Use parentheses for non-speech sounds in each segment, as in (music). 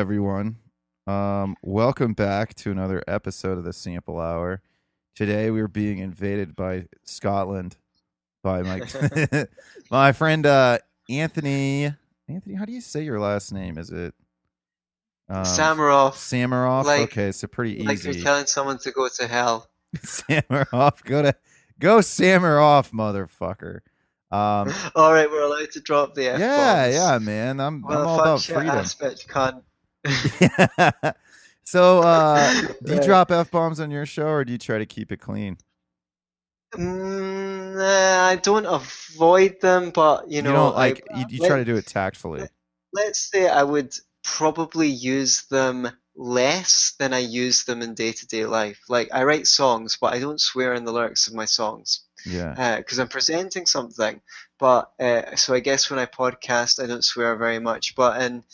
everyone. Um, welcome back to another episode of the Sample Hour. Today we are being invaded by Scotland by my (laughs) (laughs) my friend uh, Antony. Antony, how do you say your last name? Is it um, Sammeroff. Sammeroff? Like- okay, so pretty easy. Like you're telling someone to go to hell. (laughs) Sammeroff, go to go Sammeroff, motherfucker. Um, All right, we're allowed to drop the F yeah, yeah, man. I'm Well, I'm all about freedom. ass bitch cunt. (laughs) so, uh, (laughs) do you drop f bombs on your show, or do you try to keep it clean? Mm, nah, I don't avoid them, but you know, don't like I- you, you try to do it tactfully. let's say I would probably use them less than I use them in day-to-day life. Like I write songs, but I don't swear in the lyrics of my songs Yeah, because I'm presenting something. But uh, so I guess when I podcast, I don't swear very much. But in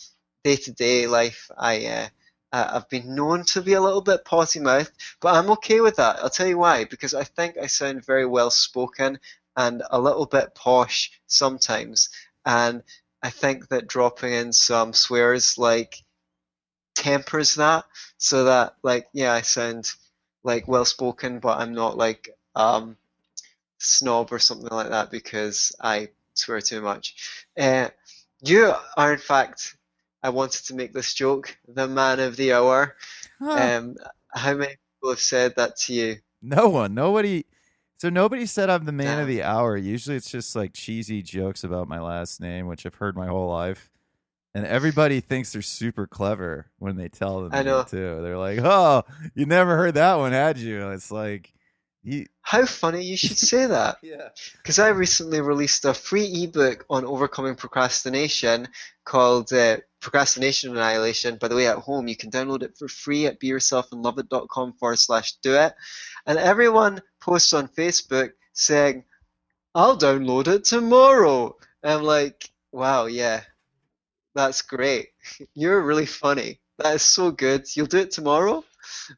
day-to-day life, I uh, uh, I've been known to be a little bit potty mouthed, but I'm okay with that. I'll tell you why. Because I think I sound very well spoken and a little bit posh sometimes, and I think that dropping in some swears like tempers that, so that like yeah, I sound like well spoken, but I'm not like um snob or something like that because I swear too much. Uh, you are, in fact, I wanted to make this joke, the man of the hour. Huh. Um, how many people have said that to you? no one, nobody. So nobody said I'm the man of the hour. Usually, it's just like cheesy jokes about my last name, which I've heard my whole life. And everybody thinks they're super clever when they tell them I that know. too. They're like, "Oh, you never heard that one, had you?" And it's like, you, How funny you should say (laughs) that. yeah, Because I recently released a free ebook on overcoming procrastination called uh, Procrastination Annihilation. By the way, at home, you can download it for free at beyourselfandloveit.com forward slash do it. And everyone posts on Facebook saying, I'll download it tomorrow. And I'm like, wow, yeah, that's great. (laughs) You're really funny. That is so good. You'll do it tomorrow?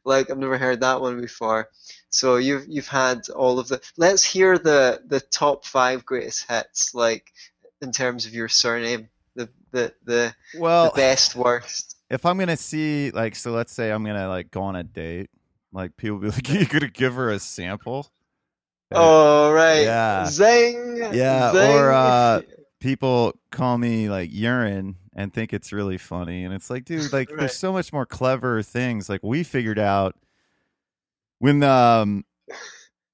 Like, I've never heard that one before. So you've you've had all of the. Let's hear the the top five greatest hits, like in terms of your surname, the the well, the best worst. if I'm gonna see like so let's say I'm gonna like go on a date, like people be like, (laughs) You gonna give her a sample? Oh right, Yeah. zing, Yeah, zing. or, uh, People call me like urine and think it's really funny. And it's like, dude, like (laughs) Right. there's so much more clever things. Like we figured out when um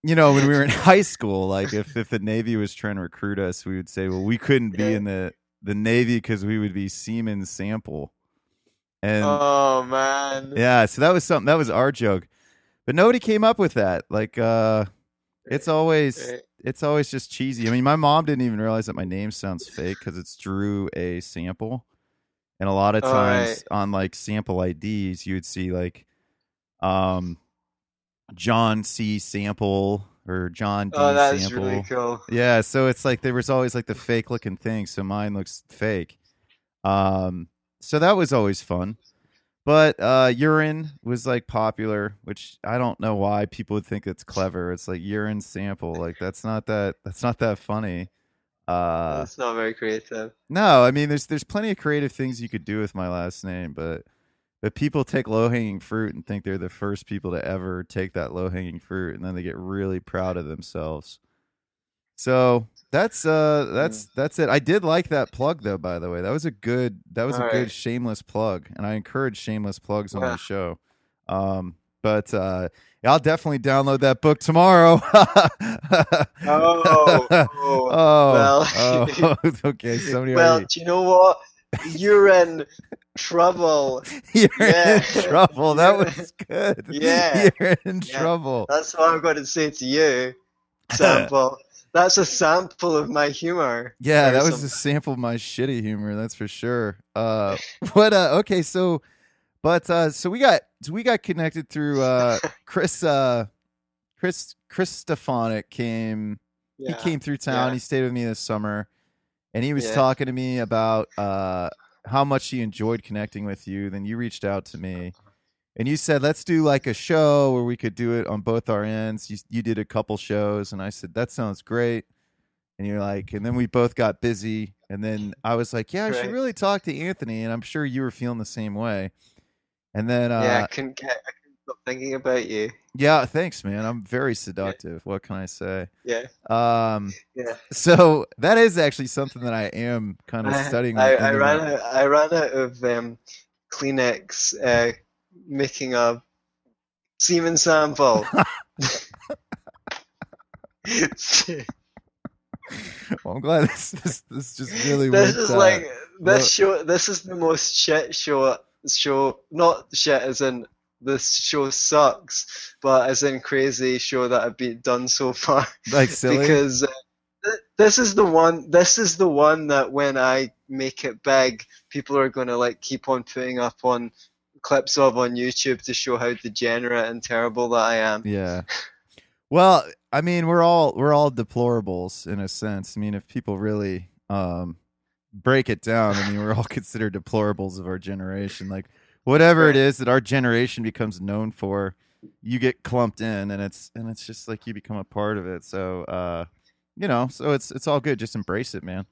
you know, when we were in (laughs) high school, like if, if the Navy was trying to recruit us, we would say, Well, we couldn't be Yeah. in the the Navy because we would be semen sample. And oh man, yeah, so that was something that was our joke. But nobody came up with that. Like uh it's always it's always just cheesy. I mean, my mom didn't even realize that my name sounds fake cuz it's Drew A sample. And a lot of times right. on like sample IDs, you would see like um John C sample or John D Oh, that's sample. really cool. Yeah, so it's like there was always like the fake looking thing, so mine looks fake. Um so that was always fun. But uh urine was like popular, which I don't know why people would think it's clever. It's like urine sample, like that's not that that's not that funny. Uh That's not very creative. no, I mean there's there's plenty of creative things you could do with my last name, but but people take low hanging fruit and think they're the first people to ever take that low hanging fruit, and then they get really proud of themselves. So that's uh that's that's it. I did like that plug though. By the way, that was a good that was a good right. shameless plug, and I encourage shameless plugs on Yeah. show. Um, but uh, I'll definitely download that book tomorrow. Oh, (laughs) oh, oh, well. oh, (laughs) (laughs) okay. Somebody Well, already do you know what? You're in trouble. (laughs) You're Yeah. in trouble. That was good. (laughs) Yeah. You're in Yeah. trouble. That's what I'm going to say to you. (laughs) Sample. That's a sample of my humor. Yeah, that was something. a sample of my shitty humor, that's for sure. Uh what uh okay, so but uh so we got so we got connected through uh Chris uh Chris Chris Stefanik came Yeah. he came through town, yeah. he stayed with me this summer and he was Yeah. talking to me about uh how much he enjoyed connecting with you. Then you reached out to me and you said let's do like a show where we could do it on both our ends. You you did a couple shows and I said that sounds great. And you're like and then we both got busy And then I was like, yeah, I should really talk to Antony, and I'm sure you were feeling the same way. And then, uh, yeah, I couldn't get, I couldn't stop thinking about you. yeah, thanks, man. I'm very seductive. What can I say? Yeah, Um, yeah. so that is actually something that I am kind of I, studying. I, I ran out. I ran out of um, Kleenex uh, making a semen sample. (laughs) Well, I'm glad (laughs) this this, this just really this went. is uh, like this show. This is the most shit show. Show not shit as in this show sucks, but as in crazy show that I've been done so (laughs) far. like silly. because uh, th- this is the one. This is the one that when I make it big, people are gonna like keep on putting up on clips of on YouTube to show how degenerate and terrible that I am. Yeah. Well, I mean, we're all we're all deplorables in a sense. I mean, if people really um break it down, I mean, we're all (laughs) considered deplorables of our generation. Like whatever it Right. that our generation becomes known for, you get clumped in and it's and it's just like you become a part of it. So, uh you know, so it's it's all good. Just embrace it, man.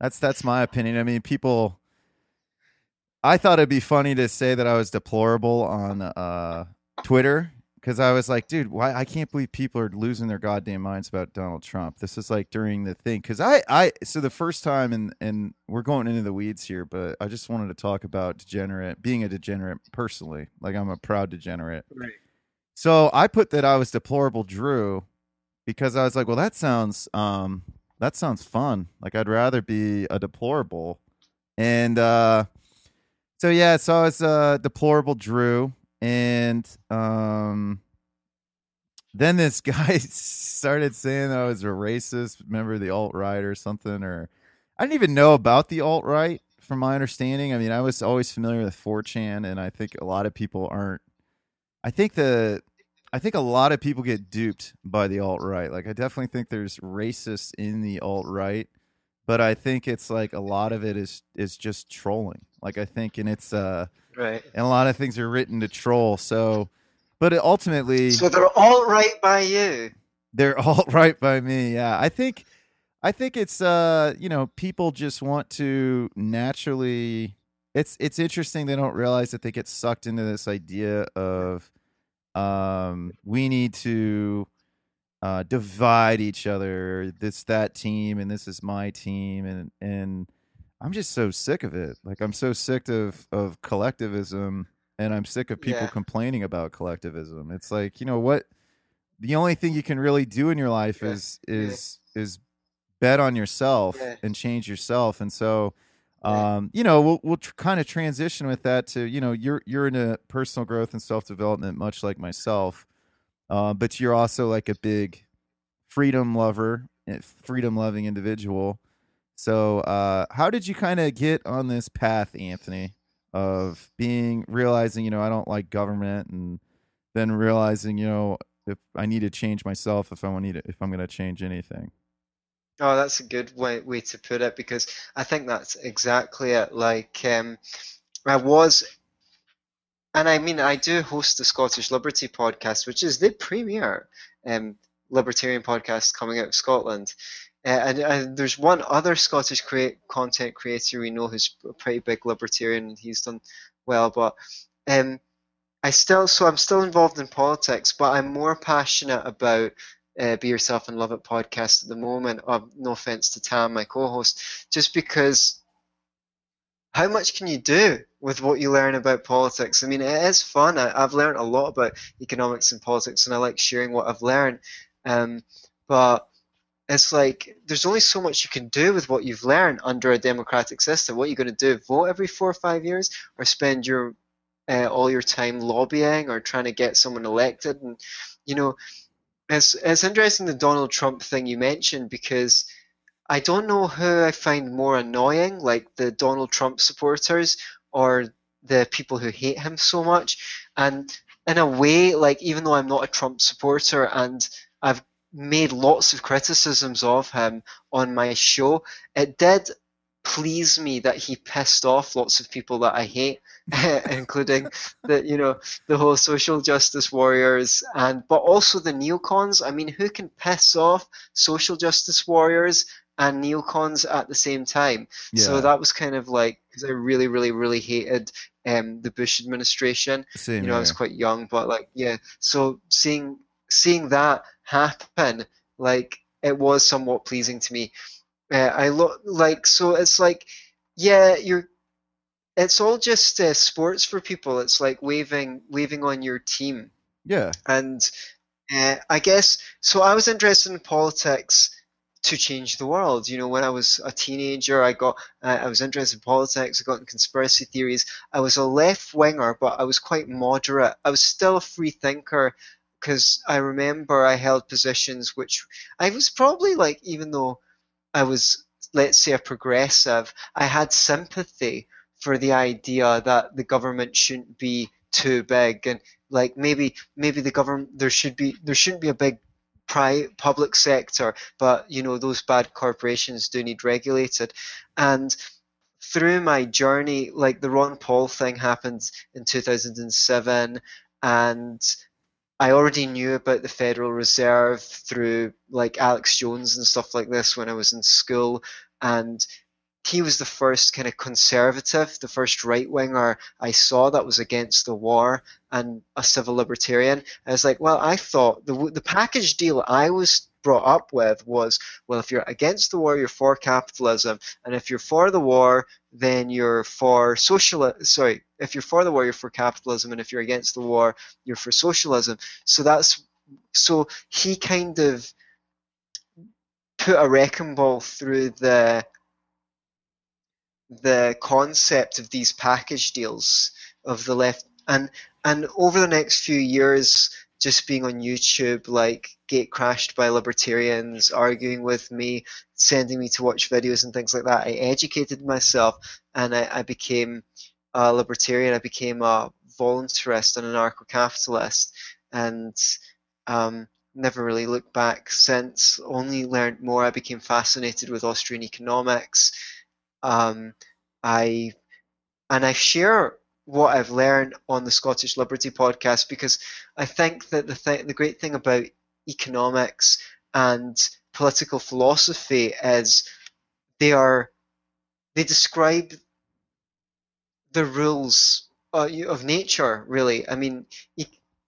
That's that's my opinion. I mean, people I thought it'd be funny to say that I was deplorable on uh Twitter because I was like, dude, why I can't believe people are losing their goddamn minds about Donald Trump. This is like during the thing because I I so the first time and and we're going into the weeds here, but I just wanted to talk about degenerate being a degenerate personally. Like I'm a proud degenerate. Right. So I put that I was deplorable Drew because I was like, well, that sounds um that sounds fun. Like I'd rather be a deplorable. And uh so yeah, so I was uh deplorable Drew and um then this (laughs) guy started saying that I was a racist, member of the alt right or something, or I didn't even know about the alt right from my understanding. I mean, I was always familiar with 4chan, and I think a lot of people aren't. I think the I think a lot of people get duped by the alt right. Like I definitely think there's racists in the alt right, but I think it's like a lot of it is is just trolling. Like I think and it's uh Right. and a lot of things are written to troll. So but it ultimately So they're all right by you. they're (laughs) all right by me. Yeah, I think, I think it's uh, you know, people just want to naturally. It's it's interesting they don't realize that they get sucked into this idea of, um, we need to, uh, divide each other. This that team and this is my team and and I'm just so sick of it. Like I'm so sick of of collectivism and I'm sick of people Yeah. complaining about collectivism. It's like, you know what? The only thing you can really do in your life Yeah. is is is bet on yourself Yeah. and change yourself. And so um, you know, we'll we'll tr- kind of transition with that to, you know, you're you're into personal growth and self-development much like myself. Uh, but you're also like a big freedom lover, freedom loving individual. So, uh, how did you kind of get on this path, Antony, of being realizing, you know, I don't like government, and then realizing, you know, if I need to change myself, if I want to, if I'm going to change anything. Oh, that's a good way, way to put it because I think that's exactly it. Like, um, I was, and I mean, I do host the Scottish Liberty podcast, which is the premier um, libertarian podcast coming out of Scotland. And, and there's one other Scottish create, content creator we know who's a pretty big libertarian, and he's done well. But um, I still, so I'm still involved in politics, but I'm more passionate about uh, Be Yourself and Love It podcast at the moment. Uh, no offense to Tam, my co-host, just because how much can you do with what you learn about politics? I mean, it is fun. I, I've learned a lot about economics and politics, and I like sharing what I've learned. Um, but it's like there's only so much you can do with what you've learned under a democratic system. What are you going to do? Vote every four or five years, or spend your uh, all your time lobbying or trying to get someone elected? And you know, it's it's interesting the Donald Trump thing you mentioned because I don't know who I find more annoying, like the Donald Trump supporters or the people who hate him so much. And in a way, like even though I'm not a Trump supporter and I've made lots of criticisms of him on my show, it did please me that he pissed off lots of people that I hate, (laughs) including the you know the whole social justice warriors and but also the neocons. I mean, who can piss off social justice warriors and neocons at the same time. Yeah. So that was kind of like because I really, really, really hated um, the Bush administration. Same You know, I was quite young, but like, yeah. So seeing seeing that happen, like, it was somewhat pleasing to me. Uh, I look like so it's like, yeah, you're. It's all just uh, sports for people. It's like waving waving on your team. yeah. And uh, I guess so. I was interested in politics to change the world. You know, when I was a teenager, I got uh, I was interested in politics. I got in conspiracy theories. I was a left winger, but I was quite moderate. I was still a free thinker because I remember I held positions which I was probably like, even though I was, let's say, a progressive, I had sympathy for the idea that the government shouldn't be too big and like maybe maybe the government there should be there shouldn't be a big pri- public sector but you know those bad corporations do need regulated. And through my journey like the Ron Paul thing happened in 2007 and I already knew about the Federal Reserve through like Alex Jones and stuff like this when I was in school and he was the first kind of conservative, the first right winger I saw that was against the war and a civil libertarian. I was like, well, I thought the the package deal I was brought up with was, well, if you're against the war, you're for capitalism, and if you're for the war, then you're for social. Sorry, if you're for the war, you're for capitalism, and if you're against the war, you're for socialism. So that's so he kind of put a wrecking ball through the the concept of these package deals of the left. And and over the next few years just being on YouTube like gate crashed by libertarians arguing with me sending me to watch videos and things like that I educated myself and I, I became a libertarian. I became a voluntarist and anarcho-capitalist. And um, never really looked back since only learned more. I became fascinated with Austrian economics um, I and I share what I've learned on the Scottish Liberty podcast because I think that the th- the great thing about economics and political philosophy is they are they describe the rules uh, of nature really. I mean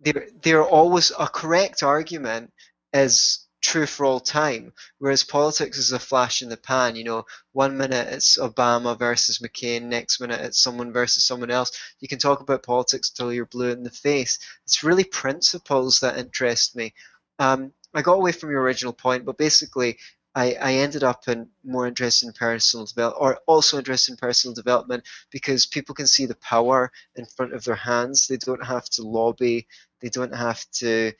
they're, they're always a correct argument is true for all time. Whereas politics is a flash in the pan you know one minute it's Obama versus McCain next minute it's someone versus someone else. You can talk about politics till you're blue in the face. It's really principles that interest me. Um, I got away from your original point but basically I, I ended up in more interested in personal development or also interested in personal development because people can see the power in front of their hands. They don't have to lobby. They don't have to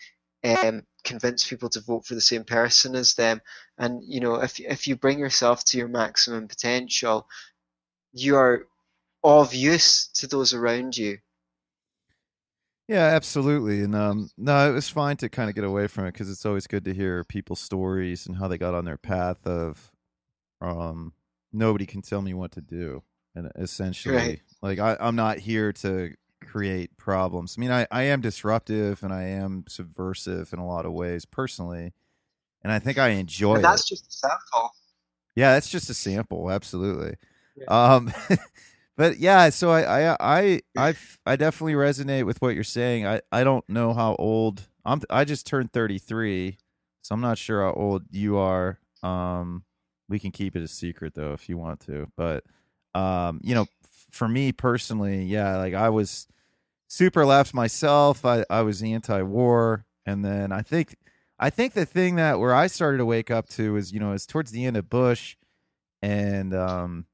um, convince people to vote for the same person as them. And you know, if if you bring yourself to your maximum potential, you are of use to those around you. Yeah, absolutely. And um, no, it was fine to kind of get away from it because it's always good to hear people's stories and how they got on their path of um, nobody can tell me what to do. And essentially, Right. like I, I'm not here to create problems. I mean, I, I am disruptive and I am subversive in a lot of ways personally, and I think I enjoy And it. that's just a sample. Yeah, that's just a sample. Absolutely. Yeah. Um, (laughs) but yeah, so I, I, I, I, I definitely resonate with what you're saying. I, I don't know how old I'm. I just turned 33, so I'm not sure how old you are. Um, we can keep it a secret though if you want to. But, um, you know, f- for me personally, yeah, like I was super left myself. I, I was anti-war, and then I think I think the thing that where I started to wake up to is you know is towards the end of Bush, and um,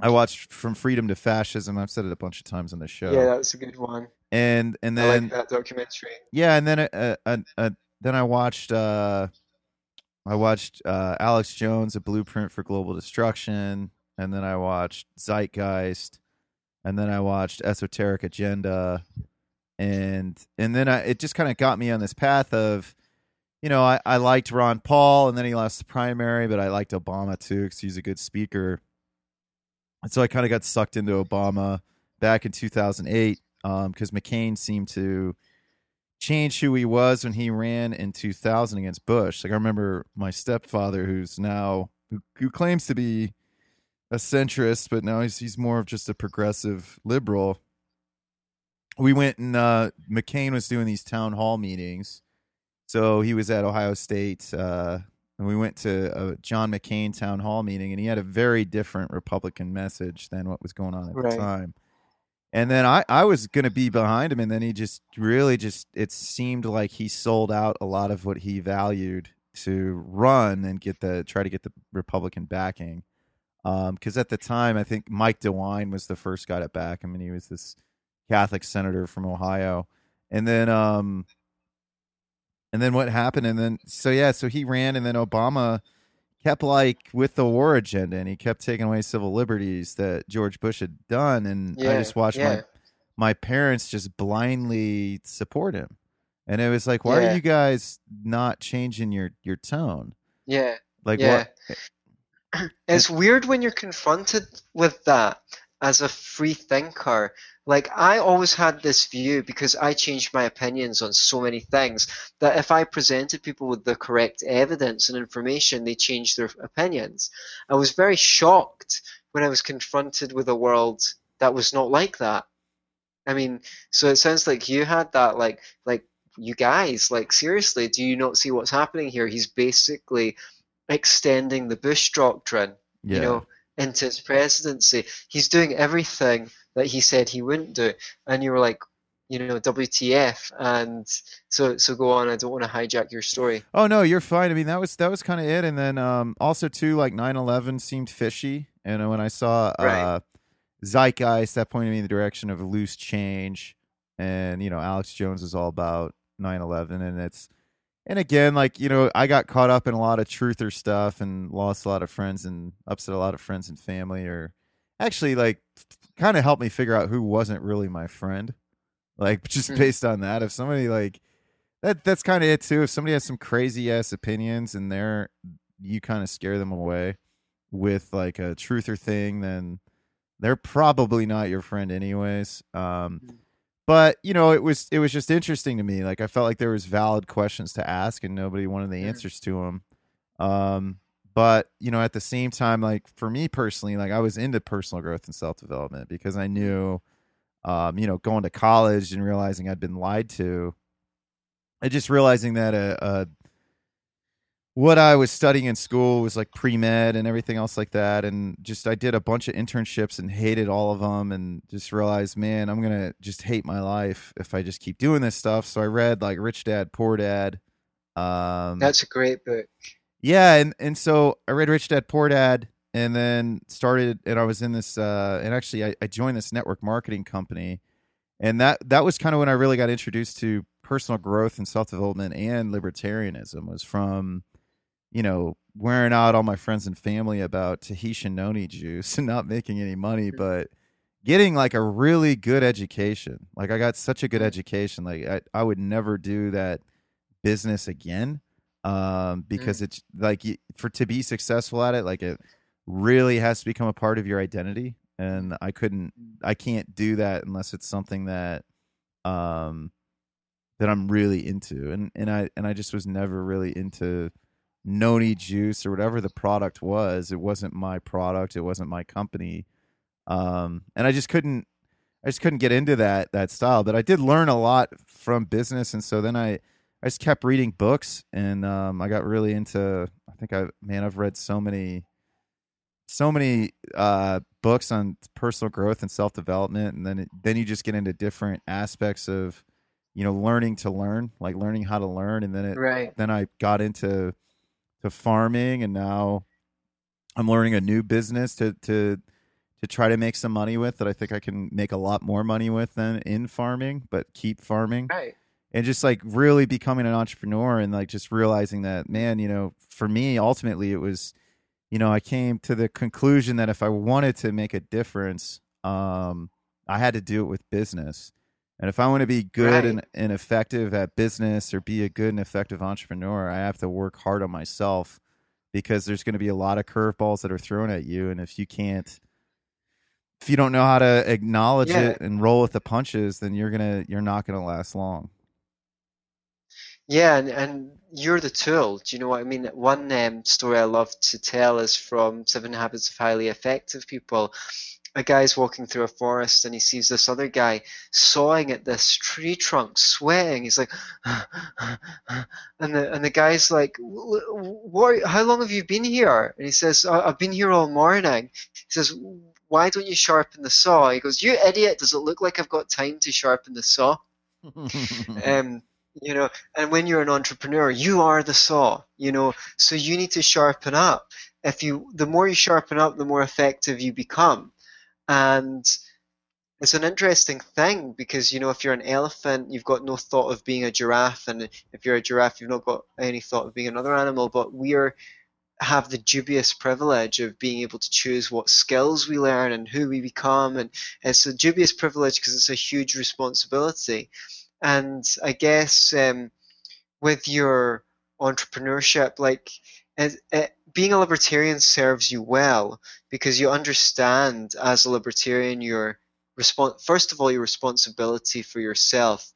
I watched From Freedom to Fascism. I've said it a bunch of times on the show, Yeah, that was a good one. and and I then like that documentary. yeah, and then uh, uh, uh, then I watched uh, I watched uh, Alex Jones, A Blueprint for Global Destruction, and then I watched Zeitgeist, and then I watched Esoteric Agenda, and and then I, it just kind of got me on this path of, you know, I, I liked Ron Paul, and then he lost the primary, but I liked Obama too because he's a good speaker, and so I kind of got sucked into Obama back in 2008 because um, McCain seemed to change who he was when he ran in 2000 against Bush. Like I remember my stepfather, who's now who, who claims to be a centrist, but now he's he's more of just a progressive liberal. We went and uh, McCain was doing these town hall meetings, so he was at Ohio State, uh, and we went to a John McCain town hall meeting, and he had a very different Republican message than what was going on at Right. the time. And then I, I was going to be behind him, and then he just really just it seemed like he sold out a lot of what he valued to run and get the try to get the Republican backing. Because at the time, I think Mike DeWine was the first guy to back him, and he was this Catholic senator from Ohio. And then, um, and then what happened? And then, so yeah, so he ran, and then Obama kept like with the war agenda, and he kept taking away civil liberties that George Bush had done. And I just watched yeah. my my parents just blindly support him, and it was like, why Yeah. are you guys not changing your your tone? Yeah. Like yeah. what? It's weird when you're confronted with that as a free thinker. Like, I always had this view because I changed my opinions on so many things that if I presented people with the correct evidence and information, they changed their opinions. I was very shocked when I was confronted with a world that was not like that. I mean, so it sounds like you had that, like, like you guys, like seriously, do you not see what's happening here? He's basically extending the Bush doctrine, Yeah. you know, into his presidency. He's doing everything that he said he wouldn't do, and you were like, you know, WTF? And so, so go on. I don't want to hijack your story. Oh no, you're fine. I mean, that was that was kind of it. And then um, also too, like 9/11 seemed fishy. And when I saw uh, Right. Zeitgeist, that pointed me in the direction of loose change. And you know, Alex Jones is all about 9/11, and it's and again, like you know, I got caught up in a lot of truther stuff and lost a lot of friends and upset a lot of friends and family, or actually like kind of helped me figure out who wasn't really my friend. Like (laughs) just Mhm. based on that, if somebody like that that's kind of it too. If somebody has some crazy ass opinions and they're you kind of scare them away with like a truther thing, then they're probably not your friend anyways. Um, Mhm. But you know, it was it was just interesting to me. Like I felt like there was valid questions to ask, and nobody wanted the answers to them. Um, but you know, at the same time, like for me personally, like I was into personal growth and self development because I knew, um, you know, going to college and realizing I'd been lied to, and just realizing that uh, uh what I was studying in school was like pre med and everything else like that, and just I did a bunch of internships and hated all of them, and just realized, man, I'm gonna just hate my life if I just keep doing this stuff. So I read like Rich Dad Poor Dad. Um, That's a great book. yeah, and and so I read Rich Dad Poor Dad, and then started, and I was in this, uh, and actually I, I joined this network marketing company, and that that was kind of when I really got introduced to personal growth and self development and libertarianism. Was from, you know, wearing out all my friends and family about Tahitian noni juice (laughs) and not making any money, but getting like a really good education. Like I got such a good education. Like I, I would never do that business again um because it's like for to be successful at it like it really has to become a part of your identity and i couldn't i can't do that unless it's something that um that i'm really into and and i and i just was never really into noni juice or whatever the product was it wasn't my product it wasn't my company um and i just couldn't i just couldn't get into that that style but i did learn a lot from business and so then i I just kept reading books, and um, I got really into. I think I man, I've read so many, so many uh, books on personal growth and self development, and then it, then you just get into different aspects of, you know, learning to learn, like learning how to learn, and then it Right. then I got into to farming, and now I'm learning a new business to to to try to make some money with that I think I can make a lot more money with than in farming, but keep farming Right. and just like really becoming an entrepreneur and like just realizing that man you know for me ultimately it was you know i came to the conclusion that if i wanted to make a difference um i had to do it with business and if i want to be good Right. and, and effective at business or be a good and effective entrepreneur i have to work hard on myself because there's going to be a lot of curveballs that are thrown at you and if you can't if you don't know how to acknowledge Yeah. it and roll with the punches then you're gonna you're not gonna last long Yeah, and, and you're the tool. Do you know what I mean? One um, story I love to tell is from Seven Habits of Highly Effective People. A guy's walking through a forest and he sees this other guy sawing at this tree trunk, sweating. He's like, (sighs) and the and the guy's like, "What? How long have you been here?" And he says, "I've been here all morning." He says, "Why don't you sharpen the saw?" He goes, "You idiot! Does it look like I've got time to sharpen the saw?" (laughs) um, you know and when you're an entrepreneur you are the saw you know so you need to sharpen up if you the more you sharpen up the more effective you become and it's an interesting thing because you know if you're an elephant you've got no thought of being a giraffe. And if you're a giraffe you've not got any thought of being another animal. But we're have the dubious privilege of being able to choose what skills we learn and who we become. And it's a dubious privilege because it's a huge responsibility. And I guess um, with your entrepreneurship, like it, it, being a libertarian serves you well because you understand as a libertarian your respons- first of all your responsibility for yourself,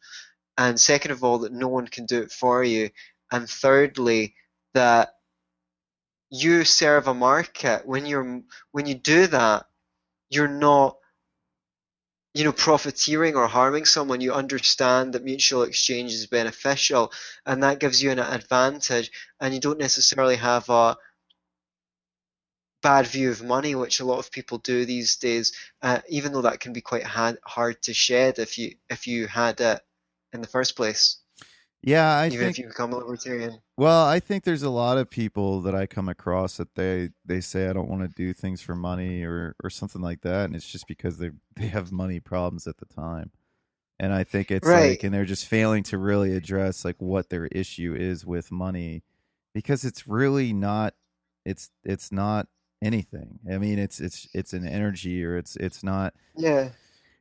and second of all that no one can do it for you, and thirdly that you serve a market. When you're when you do that you're not you know, profiteering or harming someone, you understand that mutual exchange is beneficial, and that gives you an advantage, and you don't necessarily have a bad view of money, which a lot of people do these days. Uh, even though that can be quite hard to shed if you if you had it in the first place. Yeah, I even think, if you become a libertarian. Well, I think there's a lot of people that I come across that they they say I don't want to do things for money or or something like that, and it's just because they they have money problems at the time. And I think it's right. like, and they're just failing to really address like what their issue is with money, because it's really not, it's it's not anything. I mean, it's it's it's an energy or it's it's not. Yeah.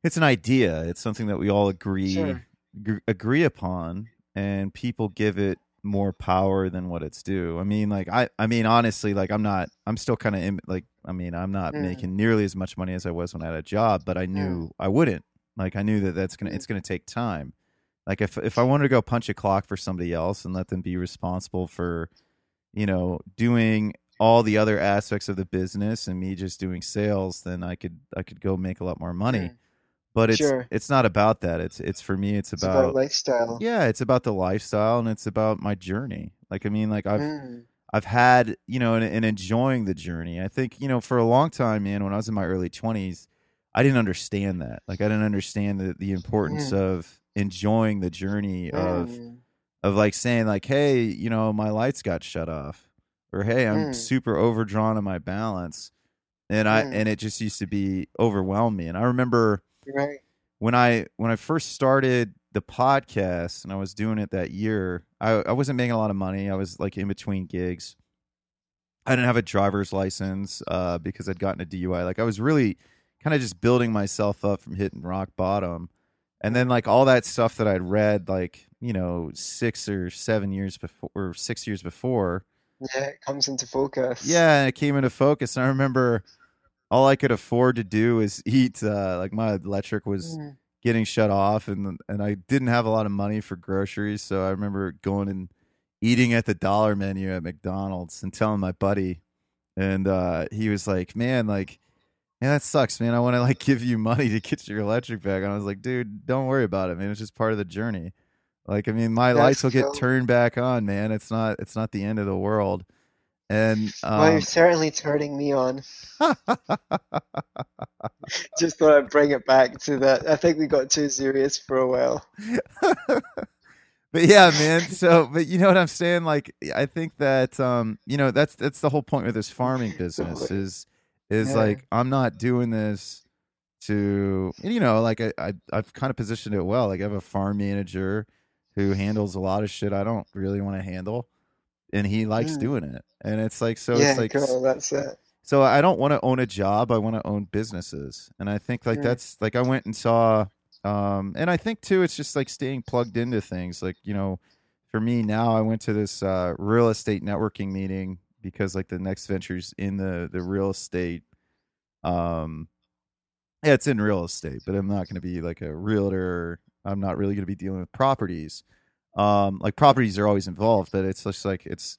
It's an idea. It's something that we all agree Sure. g- agree upon and people give it more power than what it's due. I mean, like I, I mean, honestly, like I'm not, I'm still kind of like, I mean, I'm not Mm. making nearly as much money as I was when I had a job, but I knew I wouldn't. Like I knew that that's gonna, Mm. it's gonna take time. Like if if I wanted to go punch a clock for somebody else and let them be responsible for, you know, doing all the other aspects of the business and me just doing sales, then I could I could go make a lot more money. Mm. But it's Sure. it's not about that. It's it's for me. It's It's about about lifestyle. yeah it's about the lifestyle and it's about my journey like i mean like i've Mm. i've had you know and, and enjoying the journey i think you know for a long time man when i was in my early 20s i didn't understand that like i didn't understand the, the importance Mm. of enjoying the journey of Mm. of like saying like hey you know my lights got shut off or hey i'm Mm. super overdrawn on my balance and i Mm. and it just used to be overwhelm me and i remember Right. when I when I first started the podcast and I was doing it that year, I, I wasn't making a lot of money. I was like in between gigs. I didn't have a driver's license uh, because I'd gotten a DUI. Like I was really kind of just building myself up from hitting rock bottom. And then like all that stuff that I'd read, like you know, six or seven years before, or six years before, Yeah, it comes into focus. yeah, and it came into focus. And I remember all I could afford to do is eat. Uh, like my electric was Mm. getting shut off and and I didn't have a lot of money for groceries so I remember going and eating at the dollar menu at McDonald's and telling my buddy and uh he was like man like man that sucks man I want to like (laughs) give you money to get your electric back and I was like dude don't worry about it man it's just part of the journey like I mean my That's lights will get turned back on man it's not it's not the end of the world and well, you're um certainly turning me on. (laughs) (laughs) Just thought I'd bring it back to that. I think we got too serious for a while. (laughs) but yeah, man. So, but you know what I'm saying? Like, I think that um, you know, that's that's the whole point with this farming business is is Yeah. like I'm not doing this to you know, like I, I I've kind of positioned it well. Like I have a farm manager who handles a lot of shit I don't really want to handle, and he likes Mm. doing it. And it's like so yeah, it's like cool. That's it. so I don't want to own a job. I want to own businesses. And I think like Mm. that's like I went and saw um and I think too it's just like staying plugged into things. Like, you know, for me now I went to this uh real estate networking meeting because like the next ventures in the the real estate um yeah, it's in real estate, but I'm not going to be like a realtor. I'm not really going to be dealing with properties. Um, like properties are always involved, but it's just like it's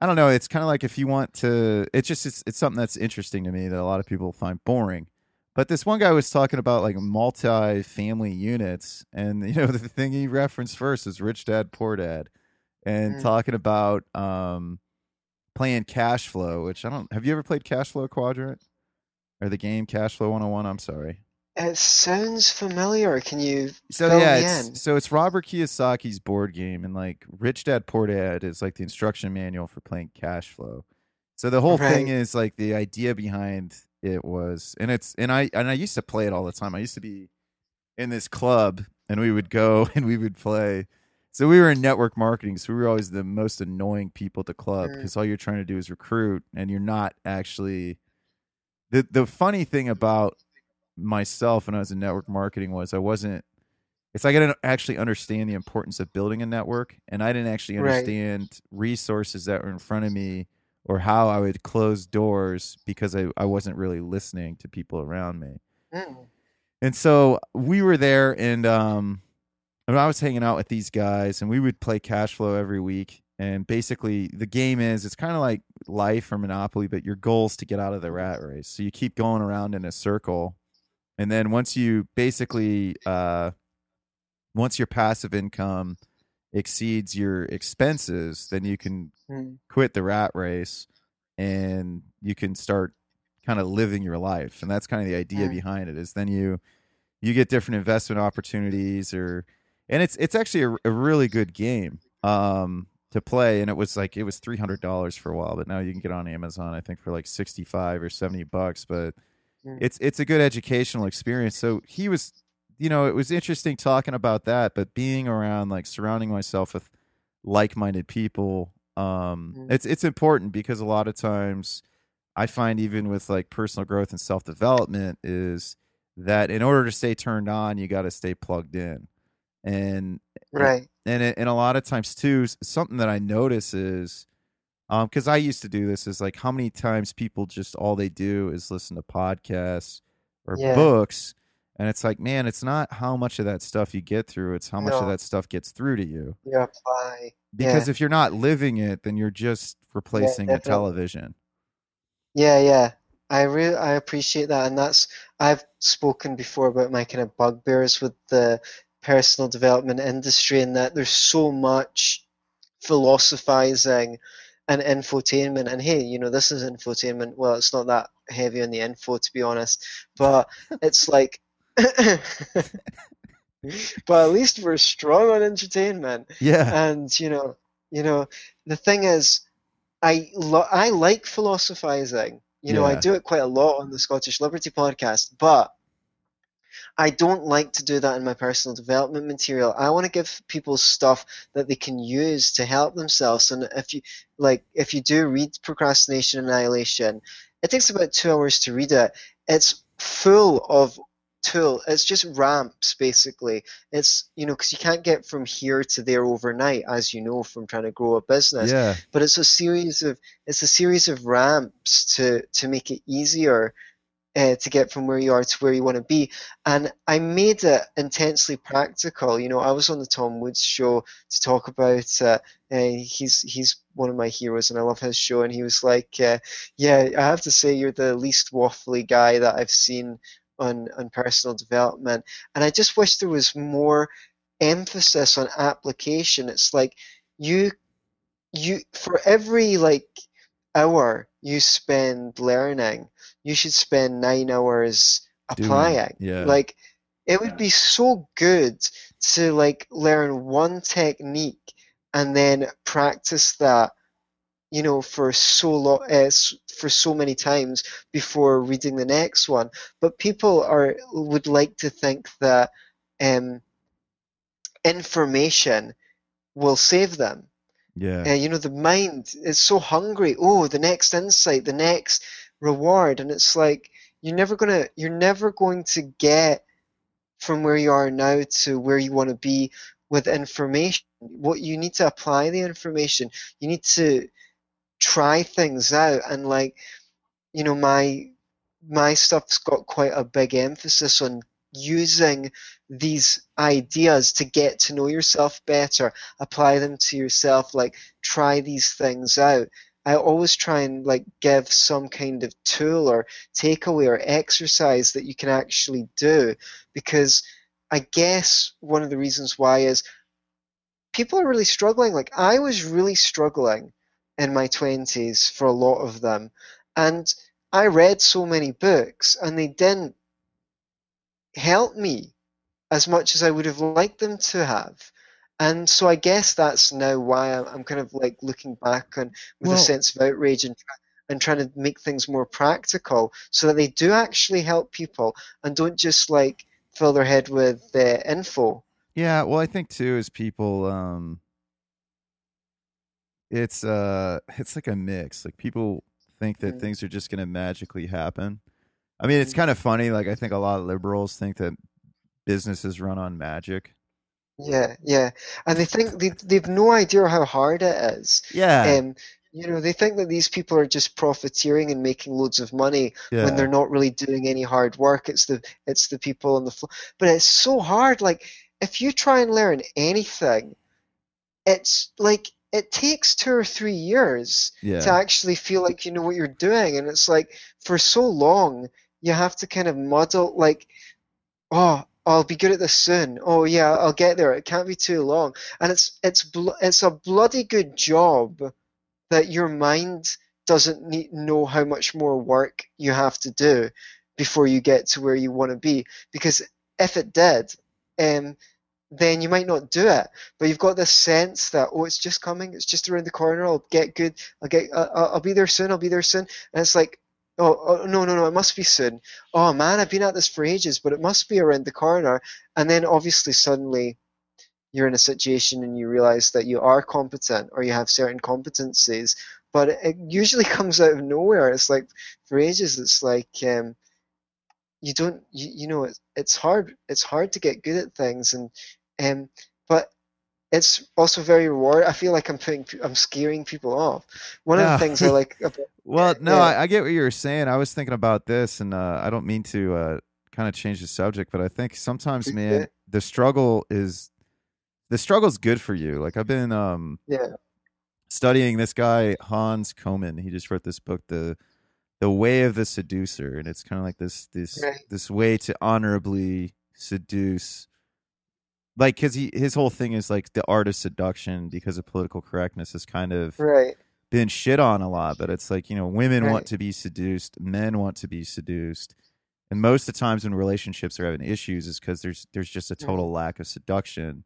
I don't know. It's kind of like if you want to, it's just it's, it's something that's interesting to me that a lot of people find boring. But this one guy was talking about like multi-family units, and (laughs) you know the thing he referenced first is Rich Dad Poor Dad, and Mm. talking about um playing Cash Flow, which I don't. Have you ever played Cash Flow Quadrant or the game Cash Flow 101? I'm sorry. It sounds familiar. Can you So fill yeah, me it's, in? so it's Robert Kiyosaki's board game, and like Rich Dad Poor Dad is like the instruction manual for playing cash flow. So the whole thing is like the idea behind it was, and it's and I and I used to play it all the time. I used to be in this club, and we would go (laughs) and we would play. So we were in network marketing, so we were always the most annoying people at the club Mm. because all you're trying to do is recruit, and you're not actually. The the funny thing about myself when I was in network marketing was I wasn't it's like I didn't actually understand the importance of building a network and I didn't actually Right. understand resources that were in front of me or how I would close doors because I, I wasn't really listening to people around me. Mm. And so we were there and um and I was hanging out with these guys and we would play cash flow every week. And basically the game is it's kind of like life or Monopoly, but your goal is to get out of the rat race. So you keep going around in a circle. And then once you basically uh once your passive income exceeds your expenses, then you can Mm. quit the rat race and you can start kind of living your life and that's kind of the idea Mm. behind it is then you you get different investment opportunities or and it's it's actually a, a really good game um to play and it was like it was $300 for a while but now you can get on Amazon I think for like 65 or 70 bucks but. It's it's a good educational experience so he was you know it was interesting talking about that but being around like surrounding myself with like-minded people um Mm. it's it's important because a lot of times i find even with like personal growth and self-development is that in order to stay turned on you got to stay plugged in and Right. and it, and a lot of times too something that i notice is um because i used to do this is like how many times people just all they do is listen to podcasts or Yeah. books and it's like man it's not how much of that stuff you get through it's how much of that stuff gets through to you You apply. because Yeah. if you're not living it then you're just replacing a definitely. television Yeah, yeah. I really I appreciate that, and that's I've spoken before about my kind of bugbears with the personal development industry, and that there's so much philosophizing and infotainment. And hey, you know, this is infotainment. Well, it's not that heavy on the info, to be honest, but it's (laughs) like. (laughs) But at least we're strong on entertainment yeah and you know you know the thing is i lo- i like philosophizing you know i do it quite a lot on the scottish liberty podcast but i don't like to do that in my personal development material. I want to give people stuff that they can use to help themselves. And if you like if you do read procrastination annihilation it takes about two hours to read it. It's full of tool. It's just ramps basically. It's you know because you can't get from here to there overnight as you know from trying to grow a business. Yeah. But it's a series of it's a series of ramps to to make it easier uh, to get from where you are to where you want to be. And i made it intensely practical. You know i was on the tom woods show to talk about uh, uh, he's he's one of my heroes and i love his show. And he was like uh, yeah i have to say you're the least waffly guy that i've seen on on personal development. And i just wish there was more emphasis on application. It's like you you for every like hour you spend learning you should spend nine hours Doing, applying. yeah. like it would be so good to like learn one technique and then practice that you know for so long uh, for so many times before reading the next one. But people are would like to think that um, information will save them yeah uh, you know, the mind is so hungry. Oh, the next insight, the next reward, and it's like you're never gonna, you're never going to get from where you are now to where you want to be with information. What you need to apply the information. You need to try things out, and like, you know, my my stuff's got quite a big emphasis on using these ideas to get to know yourself better, apply them to yourself, like try these things out. I always try and like give some kind of tool or takeaway or exercise that you can actually do because I guess one of the reasons why is people are really struggling. Like I was really struggling in my 20s for a lot of them and I read so many books and they didn't help me as much as I would have liked them to have. And so I guess that's now why I'm, kind of like looking back and with Well- a sense of outrage and and trying to make things more practical so that they do actually help people and don't just like fill their head with uh, info. Yeah, well, I think too is people. Um, it's uh, it's like a mix. Like people think that Mm. things are just going to magically happen. I mean, it's Mm. kind of funny. Like I think a lot of liberals think that businesses run on magic. Yeah, yeah, and they think they they've no idea how hard it is. Yeah, Um, you know, they think that these people are just profiteering and making loads of money yeah. when they're not really doing any hard work. It's the it's the people on the floor. But it's so hard. Like if you try and learn anything, it's like it takes two or three years yeah. to actually feel like you know what you're doing. And it's like for so long you have to kind of muddle like, oh, I'll be good at this soon. Oh yeah, I'll get there. It can't be too long. And it's it's bl- it's a bloody good job that your mind doesn't need know how much more work you have to do before you get to where you want to be. Because if it did, um, then you might not do it. But you've got this sense that oh, it's just coming. It's just around the corner. I'll get good. I'll get. Uh, I'll be there soon. I'll be there soon. And it's like. Oh, oh no no no! It must be soon. Oh man, I've been at this for ages, but it must be around the corner. And then obviously suddenly you're in a situation and you realize that you are competent or you have certain competencies, but it, it usually (laughs) comes out of nowhere. It's like for ages, it's like um, you don't, you, you know, it's, it's hard. It's hard to get good at things, and um, but it's also very reward. I feel like I'm putting, I'm scaring people off. One of the things I like about (laughs) Well, no, Yeah. I, I get what you were saying. I was thinking about this, and uh, I don't mean to uh, kind of change the subject, but I think sometimes, man, Yeah. the struggle is the struggle's good for you. Like I've been um, yeah, studying this guy Hans Koman. He just wrote this book, the the way of the seducer, and it's kind of like this this Right. this way to honorably seduce. Like, cause he his whole thing is like the art of seduction because of political correctness is kind of right, been shit on a lot, but it's like, you know, women want to be seduced, men want to be seduced. And most of the times when relationships are having issues is because there's there's just a total lack of seduction.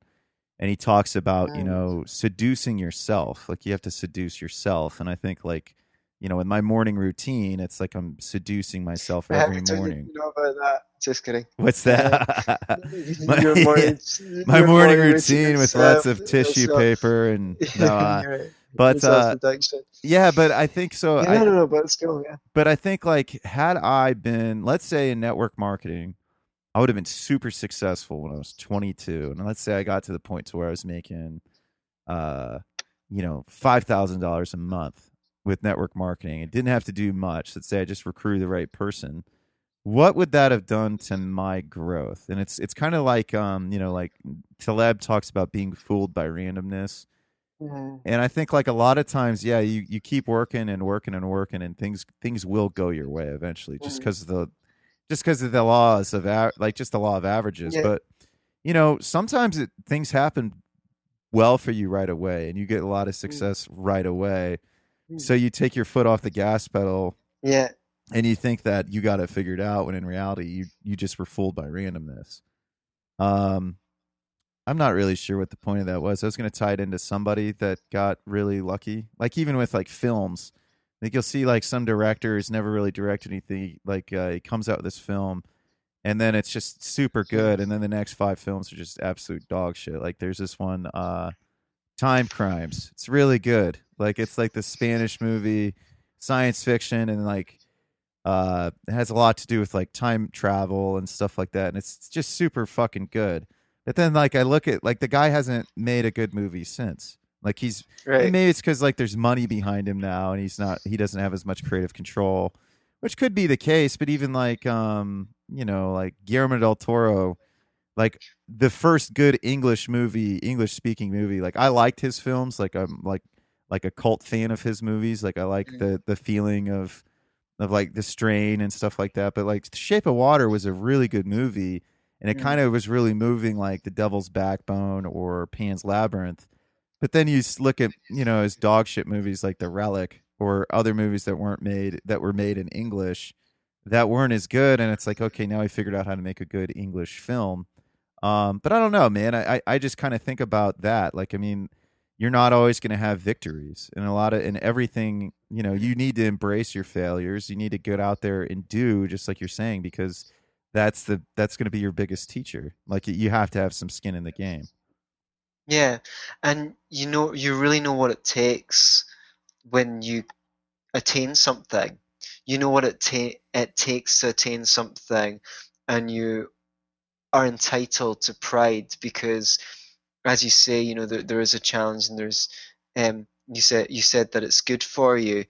And he talks about, you Mm. know, seducing yourself. Like you have to seduce yourself. And I think like, you know, in my morning routine, it's like I'm seducing myself (laughs) I every morning. know about that. Just kidding. What's that? (laughs) (laughs) My- Your morning, my your morning routine with lots of tissue self- paper and no, uh, right. but uh, yeah, but I think so. Yeah, I, no, no, no, but. Yeah. but I think like had I been, let's say in network marketing, I would have been super successful when I was 22. And let's say I got to the point to where I was making, uh, you know, five thousand dollars a month with network marketing. It didn't have to do much. Let's say I just recruit the right person. What would that have done to my growth? And it's it's kind of like um, you know, like Taleb talks about being fooled by randomness. Mhm. And I think like a lot of times, yeah, you, you keep working and working and working, and things things will go your way eventually, just because of the just because of the laws of like just the law of averages. Yeah. But you know, sometimes it, things happen well for you right away, and you get a lot of success right away. Mm. So you take your foot off the gas pedal, Yeah. and you think that you got it figured out, when in reality, you you just were fooled by randomness. Um, I'm not really sure what the point of that was. I was going to tie it into somebody that got really lucky. Like even with like films, like you'll see like some directors never really directed anything. Like uh, he comes out with this film, and then it's just super good, and then the next five films are just absolute dog shit. Like there's this one, uh, Time Crimes. It's really good. Like it's like the Spanish movie, science fiction, and like uh, it has a lot to do with like time travel and stuff like that, and it's just super fucking good. But then, like, I look at like the guy hasn't made a good movie since. Like he's Right. maybe it's because like there's money behind him now, and he's not he doesn't have as much creative control, which could be the case. But even like um you know like Guillermo del Toro, like the first good English movie, English speaking movie. Like I liked his films. Like I'm like like a cult fan of his movies. Like I like Mhm. the the feeling of of like the strain and stuff like that. But like Shape of Water was a really good movie, and it Mhm. kind of was really moving like The Devil's Backbone or Pan's Labyrinth. But then you look at you know his dog shit movies like The Relic or other movies that weren't made that were made in English that weren't as good, and it's like okay now he figured out how to make a good English film. Um, but I don't know, man. I I, just kind of think about that. Like I mean you're not always going to have victories and a lot of in everything you know you need to embrace your failures you need to get out there and do just like you're saying because that's the that's going to be your biggest teacher like you have to have some skin in the game Yeah, and you know, you really know what it takes when you attain something. You know what it ta it takes to attain something, and you are entitled to pride because, as you say, you know, there, there is a challenge, and there's, um, you said you said that it's good for you.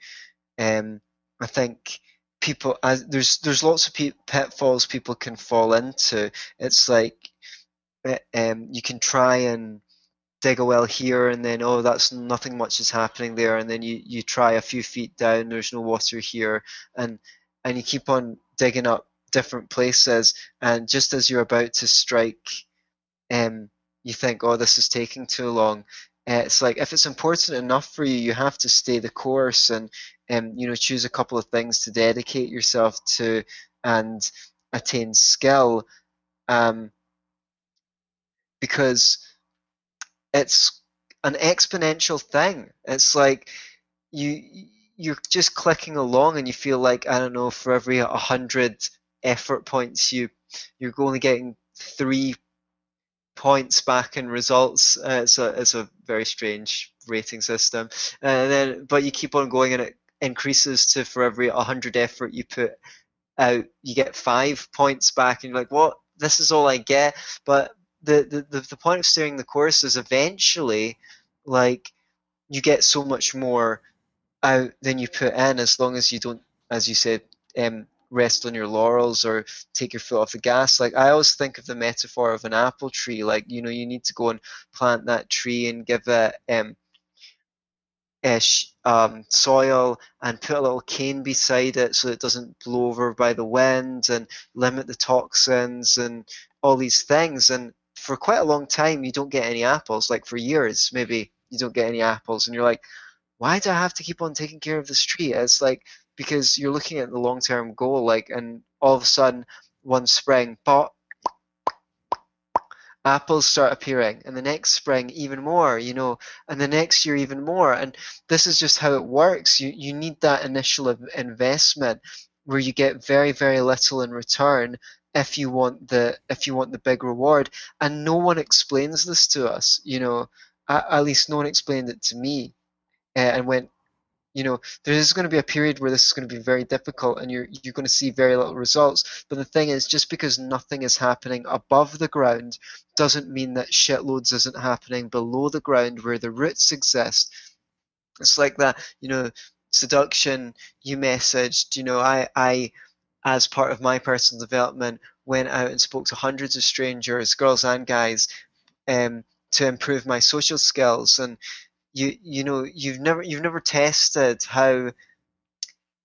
Um, I think people as there's there's lots of pe pitfalls people can fall into. It's like, uh, um, you can try and dig a well here and then oh that's nothing much is happening there and then you, you try a few feet down there's no water here and and you keep on digging up different places and just as you're about to strike um you think oh this is taking too long uh, it's like if it's important enough for you you have to stay the course and um, you know choose a couple of things to dedicate yourself to and attain skill um, because it's an exponential thing. It's like you you're just clicking along and you feel like I don't know for every hundred effort points you you're only getting three points back in results. Uh, it's a it's a very strange rating system, and then but you keep on going and it increases to for every a hundred effort you put out, you get five points back, and you're like, what? This is all I get, but the, the, the, the point of steering the course is eventually like you get so much more out than you put in as long as you don't as you said um, rest on your laurels or take your foot off the gas. Like i always think of the metaphor of an apple tree. Like you know you need to go and plant that tree and give it um, ish um, soil and put a little cane beside it so it doesn't blow over by the wind and limit the toxins and all these things. And for quite a long time you don't get any apples. Like for years maybe you don't get any apples. And you're like why do i have to keep on taking care of this tree? It's like because you're looking at the long term goal like and all of a sudden one spring but apples start appearing and the next spring even more you know and the next year even more. And this is just how it works. You you need that initial investment where you get very very little in return if you want the if you want the big reward. And no one explains this to us you know at, at least no one explained it to me uh, and went you know there is going to be a period where this is going to be very difficult and you're you're going to see very little results. But the thing is just because nothing is happening above the ground doesn't mean that shitloads isn't happening below the ground where the roots exist. It's like that you know seduction you messaged you know i i as part of my personal development went out and spoke to hundreds of strangers girls and guys um, to improve my social skills. And you you know you've never you've never tested how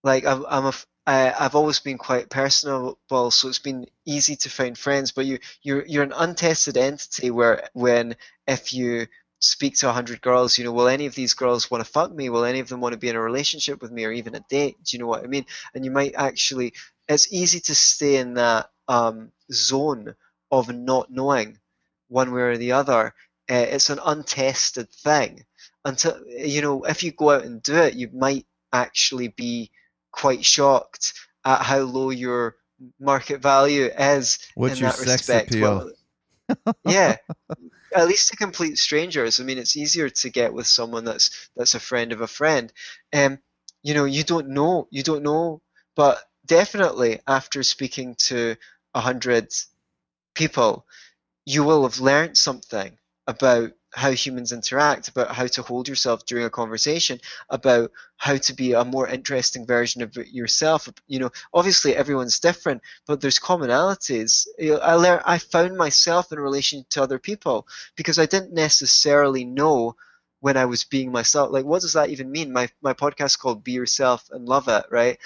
like I'm I'm a I, I've always been quite personable, so it's been easy to find friends. But you you're you're an untested entity where when if you speak to a hundred girls, you know, will any of these girls want to fuck me? Will any of them want to be in a relationship with me or even a date? Do you know what I mean? And you might actually it's easy to stay in that um, zone of not knowing one way or the other. Uh, it's an untested thing until you know if you go out and do it you might actually be quite shocked at how low your market value is What's in that respect. well, (laughs) yeah at least to complete strangers. I mean it's easier to get with someone that's that's a friend of a friend. Um you know you don't know you don't know. But definitely after speaking to a hundred people you will have learned something about how humans interact, about how to hold yourself during a conversation, about how to be a more interesting version of yourself. You know, obviously everyone's different, but there's commonalities. I learned, I found myself in relation to other people because I didn't necessarily know when I was being myself. Like, what does that even mean? My my podcast called "Be Yourself and Love It," right?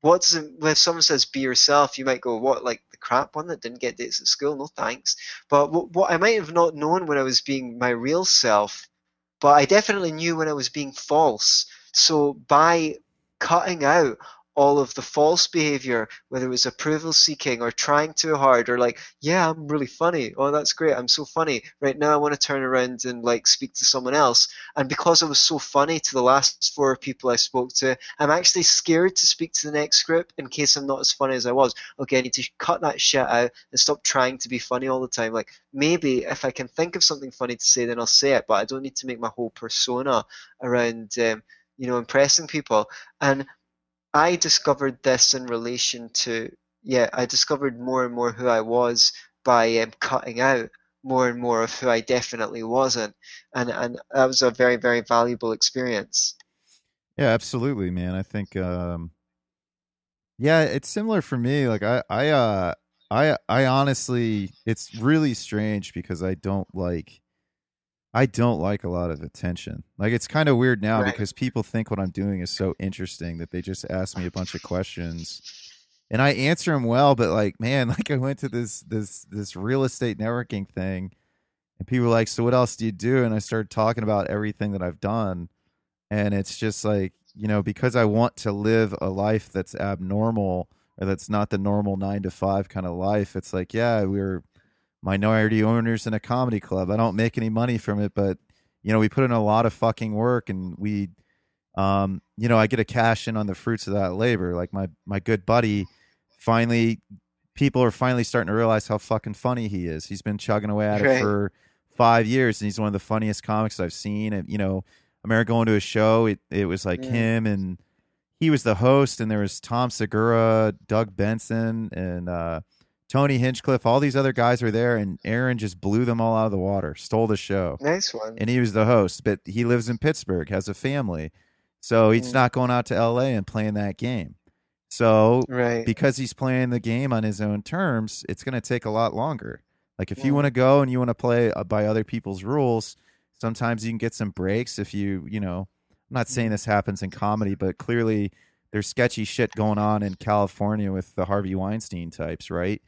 What does it, when someone says "Be yourself," you might go, "What? Like the crap one that didn't get dates at school? No thanks." But what, what I might have not known when I was being my real self, but I definitely knew when I was being false. So by cutting out all of the false behavior, whether it was approval seeking or trying too hard or like, yeah, I'm really funny. Oh, that's great. I'm so funny. Right now, I want to turn around and like speak to someone else. And because I was so funny to the last four people I spoke to, I'm actually scared to speak to the next group in case I'm not as funny as I was. Okay, I need to cut that shit out and stop trying to be funny all the time. Like maybe if I can think of something funny to say, then I'll say it. But I don't need to make my whole persona around. Um, you know, impressing people. And I discovered this in relation to yeah, I discovered more and more who I was by um, cutting out more and more of who I definitely wasn't, and and that was a very very valuable experience. Yeah, absolutely, man. I think um, yeah, it's similar for me. Like I I uh I I honestly, it's really strange because I don't like I don't like a lot of attention. Like it's kind of weird now right. because people think what I'm doing is so interesting that they just ask me a bunch of questions and I answer them well, but like, man, (laughs) like I went to this this this real estate networking thing and people were like, "So what else do you do?" and I started talking about everything that I've done and it's just like, you know, because I want to live a life that's abnormal or that's not the normal 9 to 5 kind of life. It's like, yeah, we're minority owners in a comedy club. I don't make any money from it, but you know, we put in a lot of fucking work and we um, you know, I get a cash in on the fruits of that labor. Like my my good buddy finally people are finally starting to realize how fucking funny he is. He's been chugging away at it for 5 years and he's one of the funniest comics I've seen and you know, I remember going to a show, it it was like him and he was the host and there was Tom Segura, Doug Benson and uh Tony Hinchcliffe, all these other guys were there, and Aaron just blew them all out of the water, stole the show. Nice one. And he was the host, but he lives in Pittsburgh, has a family, so he's mm. not going out to L.A. and playing that game. So, right. because he's playing the game on his own terms, it's going to take a lot longer. Like if mm. you want to go and you want to play uh, by other people's rules, sometimes you can get some breaks. If you, you know, I'm not saying mm. this happens in comedy, but clearly there's sketchy shit going on in California with the Harvey Weinstein types, right?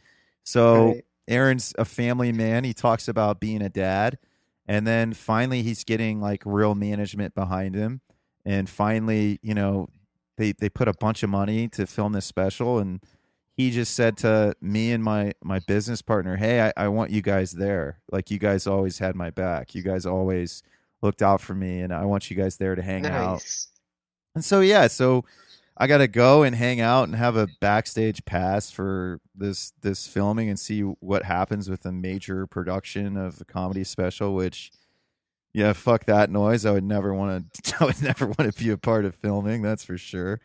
So right. Aaron's a family man. He talks about being a dad. And then finally he's getting like real management behind him. And finally, you know, they, they put a bunch of money to film this special and he just said to me and my my business partner, Hey, I, I want you guys there. Like you guys always had my back. You guys always looked out for me and I want you guys there to hang nice. out. And so yeah, so I got to go and hang out and have a backstage pass for this this filming and see what happens with a major production of the comedy special. Which, yeah, fuck that noise. I would never want to. (laughs) I would never want to be a part of filming. That's for sure.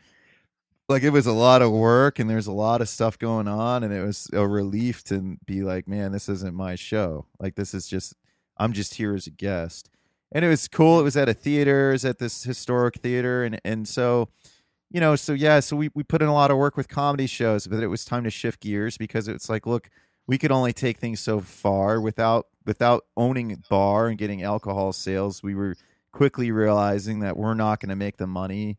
Like it was a lot of work and there's a lot of stuff going on, and it was a relief to be like, man, this isn't my show. Like this is just I'm just here as a guest, and it was cool. It was at a theater. It was at this historic theater, and and so you know, so yeah, so we, we put in a lot of work with comedy shows, but it was time to shift gears because it's like, look, we could only take things so far without without owning a bar and getting alcohol sales. We were quickly realizing that we're not going to make the money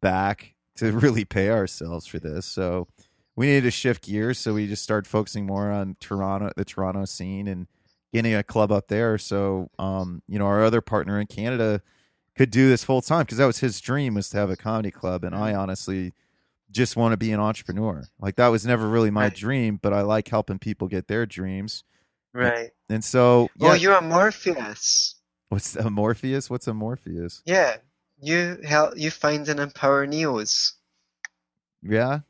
back to (laughs) really pay ourselves for this. So we needed to shift gears. So we just started focusing more on Toronto, the Toronto scene, and getting a club up there. So, um, you know, our other partner in Canada could do this full time because that was his dream was to have a comedy club and i mm-hmm. honestly just want to be an entrepreneur like that was never really my right. dream but i like helping people get their dreams right and, so oh, yeah. oh you're a morpheus what's (laughs) a morpheus what's a morpheus yeah you help you find and empower neos yeah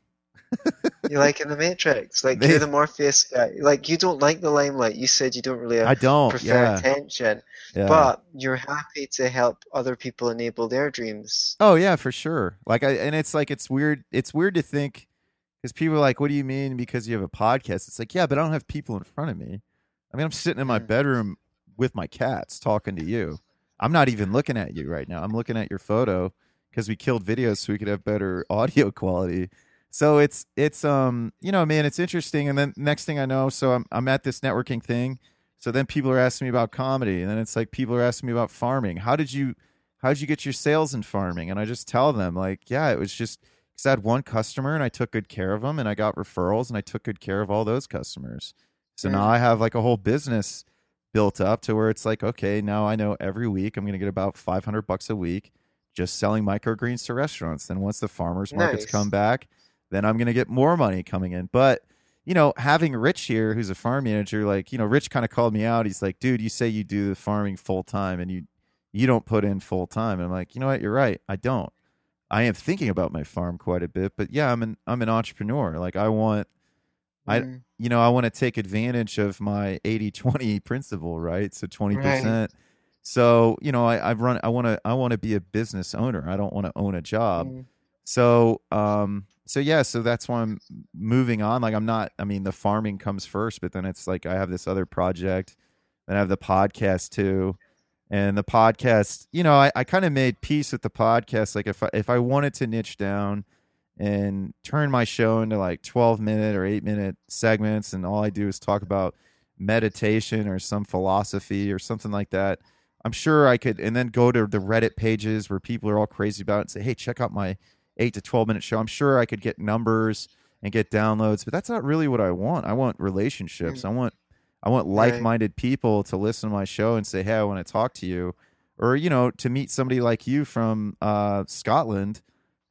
(laughs) you like in the Matrix, like you're the Morpheus guy. Like you don't like the limelight. You said you don't really. I don't prefer yeah. attention, yeah. but you're happy to help other people enable their dreams. Oh yeah, for sure. Like I and it's like it's weird. It's weird to think because people are like, "What do you mean because you have a podcast?" It's like, yeah, but I don't have people in front of me. I mean, I'm sitting in my mm. bedroom with my cats talking to you. I'm not even looking at you right now. I'm looking at your photo because we killed videos so we could have better (laughs) audio quality. So it's it's um you know man it's interesting and then next thing I know so I'm I'm at this networking thing so then people are asking me about comedy and then it's like people are asking me about farming. How did you how did you get your sales in farming? And I just tell them like yeah it was just because I had one customer and I took good care of them and I got referrals and I took good care of all those customers. So now I have like a whole business built up to where it's like okay now I know every week I'm gonna get about 500 bucks a week just selling microgreens to restaurants. Then once the farmers markets Nice. come back then I'm going to get more money coming in. But, you know, having Rich here, who's a farm manager, like, you know, Rich kind of called me out. He's like, dude, you say you do the farming full time and you, you don't put in full time. And I'm like, you know what? You're right. I don't. I am thinking about my farm quite a bit, but yeah, I'm an, I'm an entrepreneur. Like I want, I- Mm. you know, I want to take advantage of my 80 20 (laughs) principle, right? So 20%. So, you know, I, I've run, I want to, I want to be a business owner. I don't want to own a job. Mm. So, um, so yeah, so that's why I'm moving on. Like, I'm not. I mean, the farming comes first, but then it's like I have this other project, and I have the podcast too, and the podcast. You know, I, I kind of made peace with the podcast. Like, if I, if I wanted to niche down and turn my show into like 12 minute or eight minute segments, and all I do is talk about meditation or some philosophy or something like that. I'm sure I could, and then go to the Reddit pages where people are all crazy about it and say, "Hey, check out my eight to 12 minute show. I'm sure I could get numbers and get downloads, but that's not really what I want. I want relationships. Mm. I want, I want like minded people to listen to my show and say, Hey, I want to talk to you. Or, you know, to meet somebody like you from uh, Scotland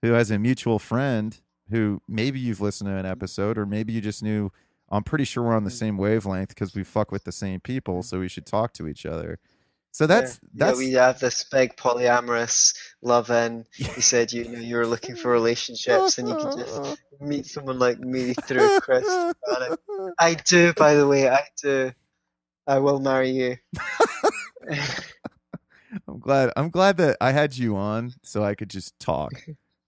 who has a mutual friend who maybe you've listened to an mm. episode or maybe you just knew. I'm pretty sure we're on the mm. same wavelength because we fuck with the same people, so we should talk to each other. So that's yeah. that's yeah, we have this big polyamorous love in. You (laughs) said you know you were looking for relationships and you could just meet someone like me through Chris. I do, by the way, I do. I will marry you. (laughs) I'm glad. I'm glad that I had you on so I could just talk,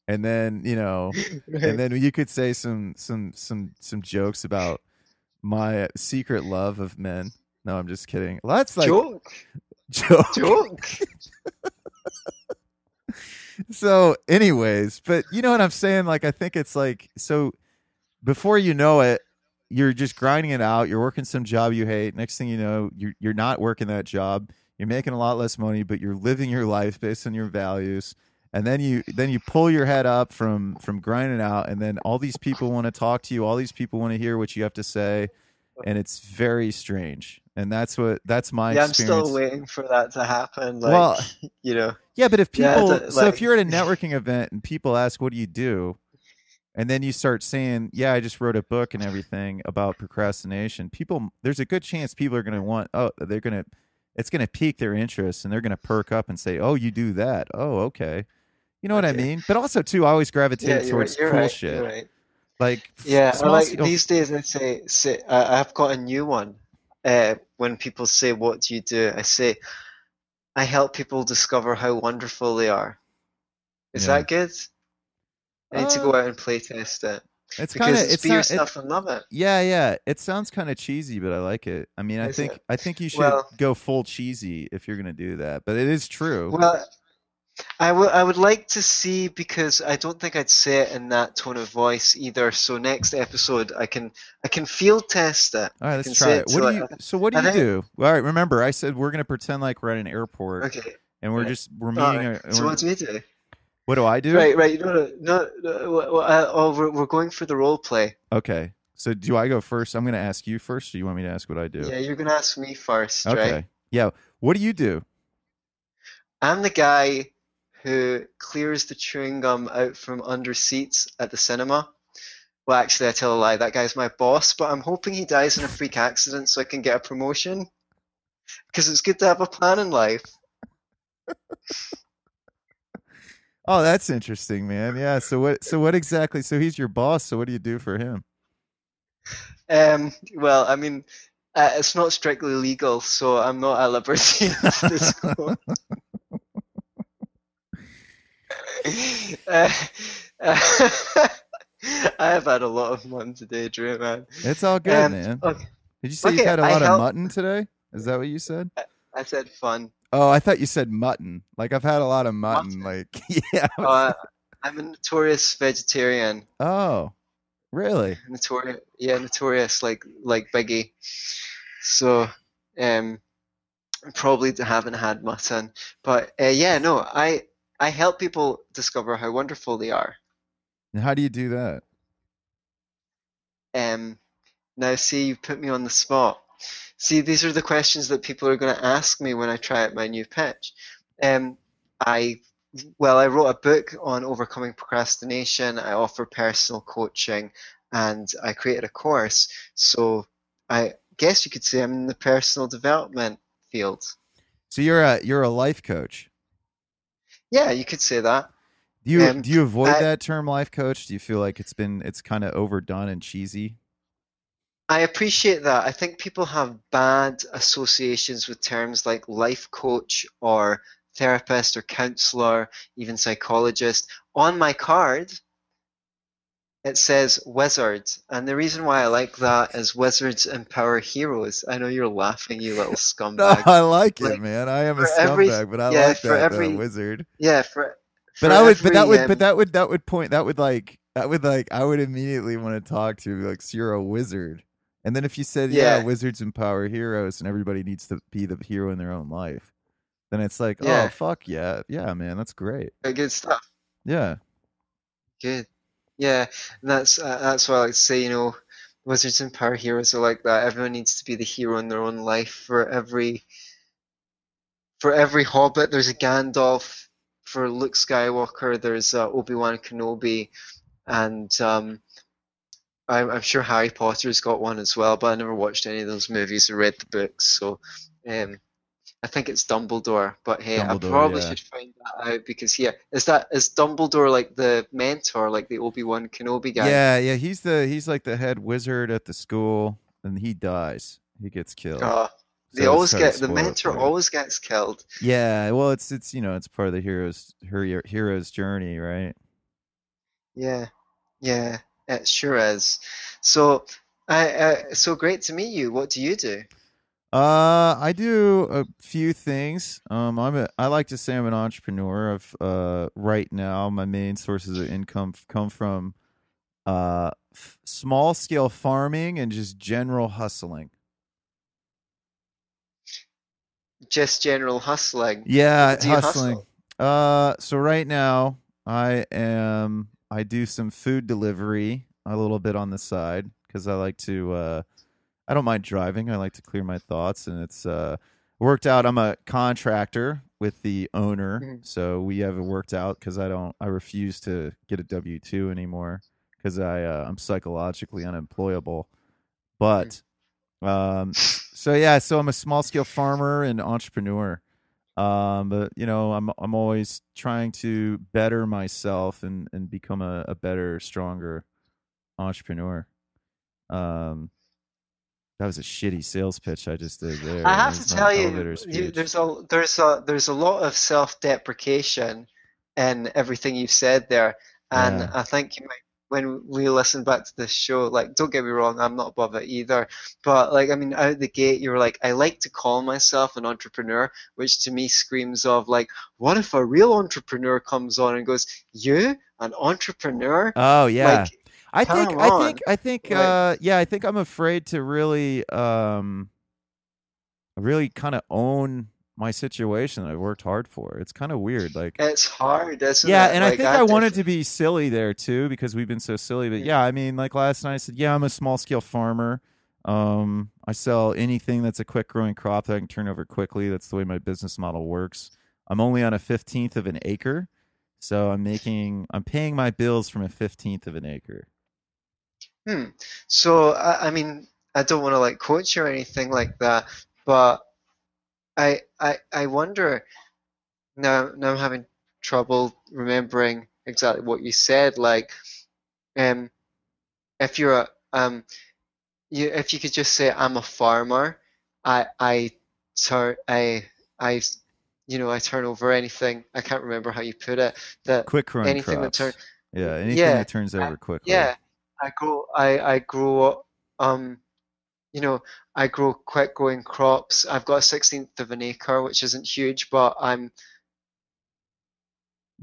and then you know, and (laughs) then you could say some some some some jokes about my secret love of men. No, I'm just kidding. Well, that's like joke, joke. joke. (laughs) So, anyways, but you know what I'm saying? Like, I think it's like so. Before you know it, you're just grinding it out. You're working some job you hate. Next thing you know, you're you're not working that job. You're making a lot less money, but you're living your life based on your values. And then you then you pull your head up from from grinding out, and then all these people want to talk to you. All these people want to hear what you have to say, and it's very strange. And that's what that's my yeah, I'm still waiting for that to happen. Like, Well, (laughs) you know, Yeah, but if people, uh, so if you're at a (laughs) networking event and people ask, "What do you do?" and then you start saying, "Yeah, I just wrote a book and everything about procrastination," people, there's a good chance people are going to want, oh, they're going to, it's going to pique their interest and they're going to perk up and say, "Oh, you do that? Oh, okay." You know what I mean? But also too, I always gravitate yeah, towards you're cool right. shit, right. like Yeah, small like scale- these days I say, say I, I've got a new one. Uh, when people say, "What do you do?" I say, "I help people discover how wonderful they are." Is Yeah. that good? I need to go Uh, out and play test it it's kind of it's, be not, it- yourself and love it. Yeah, yeah. It sounds kind of cheesy, but I like it. I mean, I think it? I think you should Well- go full cheesy if you're going to do that. But it is true. Well, I would I would like to see because I don't think I'd say it in that tone of voice either. So next episode I can I can field test it. All right, let's try it. What do you? like- So what do you think- do? All right, remember I said we're going to pretend like we're at an airport Okay. and we're yeah. just we're meeting. right. a- So what do you do? what do I do? Right, right. No, no, no. no well, well, uh, oh, we're we're going for the role play. Okay. So do I go first? I'm going to ask you first, or you want me to ask what I do? Yeah, you're gonna ask me first, okay. right? Yeah. What do you do? I'm the guy who clears the chewing gum out from under seats at the cinema. Well, actually, I tell a lie. That guy's my boss, but I'm hoping he dies in a freak accident so I can get a promotion. Because it's good to have a plan in life. (laughs) Oh, that's interesting, man. Yeah. So what? So what exactly? So he's your boss. So what do you do for him? Um, well, I mean, uh, it's not strictly legal, so I'm not at liberty (laughs) to disclose. (laughs) uh, uh, (laughs) I have had a lot of mutton today, Drew, man. It's all good, Um, man. okay, Did you say you had a lot of help- mutton today? Is that what you said? I said fun. Oh, I thought you said mutton. Like I've had a lot of mutton. Mutton? Like (laughs) yeah. Uh, I'm a notorious vegetarian. oh, really? Notorious, yeah, notorious like like Biggie. So, um, probably haven't had mutton, but uh, yeah, no, I I help people discover how wonderful they are. And how do you do that? Um, now, see, you put me on the spot. See, these are the questions that people are going to ask me when I try out my new pitch. Um, I, well, I wrote a book on overcoming procrastination. I offer personal coaching, and I created a course. So I guess you could say I'm in the personal development field. So you're a you're a life coach. Yeah, you could say that. Do you Um, do you avoid I- that term life coach? Do you feel like it's been it's kind of overdone and cheesy? I appreciate that. I think people have bad associations with terms like life coach or therapist or counselor, even psychologist. On my card, it says wizard. And the reason why I like that is wizards empower heroes. I know you're laughing, you little scumbag. (laughs) No, scumbag. I like it, man. I am a for every- scumbag, but I yeah, like for that every- though, wizard. Yeah, for, But I would, but that would, um, but that would, that would point, that would like, that would like, I would immediately want to talk to you, like, so you're a wizard. And then if you said, yeah, Yeah. wizards empower heroes, and everybody needs to be the hero in their own life, then it's like, oh fuck yeah, yeah, man, that's great. good stuff. Yeah, Good. Yeah, that's uh, that's why I like to say, you know, wizards and power heroes are like that. Everyone needs to be the hero in their own life. For every for every Hobbit, there's a Gandalf. For Luke Skywalker, there's uh, Obi-Wan Kenobi, and um, I'm, I'm sure Harry Potter's got one as well. But I never watched any of those movies or read the books, so um, I think it's Dumbledore. But hey, I probably yeah. should find that out because yeah, is that is Dumbledore like the mentor, like the Obi-Wan Kenobi guy? yeah, yeah. He's the he's like the head wizard at the school, and he dies. He gets killed. Uh, they always get the mentor always gets killed. Yeah, well, it's it's you know it's part of the hero's her hero's journey, right? Yeah, yeah, it sure is. So, I uh, so great to meet you. What do you do? Uh, I do a few things. Um, I'm a I like to say I'm an entrepreneur. Of uh, right now my main sources of income f- come from uh f- small scale farming and just general hustling. Just general hustling. Yeah, hustling. hustle? Uh, so right now I am I do some food delivery a little bit on the side because I like to. Uh, I don't mind driving. I like to clear my thoughts, and it's uh, worked out. I'm a contractor with the owner, Mhm. so we have it worked out because I don't. I refuse to get a W two anymore because I uh, I'm psychologically unemployable. But um, so yeah, so I'm a small scale farmer and entrepreneur. Um, but you know, I'm I'm always trying to better myself and and become a, a better, stronger entrepreneur. Um, that was a shitty sales pitch I just did there. I have to tell you, you, there's a there's a there's a lot of self-deprecation in everything you've said there, and Yeah. I think you might when we listen back to this show, like don't get me wrong, I'm not above it either, but like I mean, out the gate, you were like, I like to call myself an entrepreneur, which to me screams of like, what if a real entrepreneur comes on and goes, you an entrepreneur? Oh yeah. Like, I think I think I think Like- uh yeah, I think I'm afraid to really um really kind of own my situation that I worked hard for. It's kind of weird like it's hard, isn't yeah, it? and I think I wanted to be silly there too because we've been so silly. But yeah, I mean, like last night I said, yeah, I'm a small scale farmer. Um, I sell anything that's a quick growing crop that I can turn over quickly. That's the way my business model works. I'm only on a fifteenth of an acre, so I'm making I'm paying my bills from a fifteenth of an acre. Hmm. So I, I mean, I don't want to like coach you or anything like that, but I I I wonder now now I'm having trouble remembering exactly what you said. Like, um, if you're a um, you if you could just say I'm a farmer, I I turn I I you know I turn over anything. I can't remember how you put it. That Quick growing anything that crops. turn yeah, anything Yeah, that turns I- over quickly. yeah, I grow I I grow um you know, I grow quick growing crops. I've got a sixteenth of an acre, which isn't huge, but I'm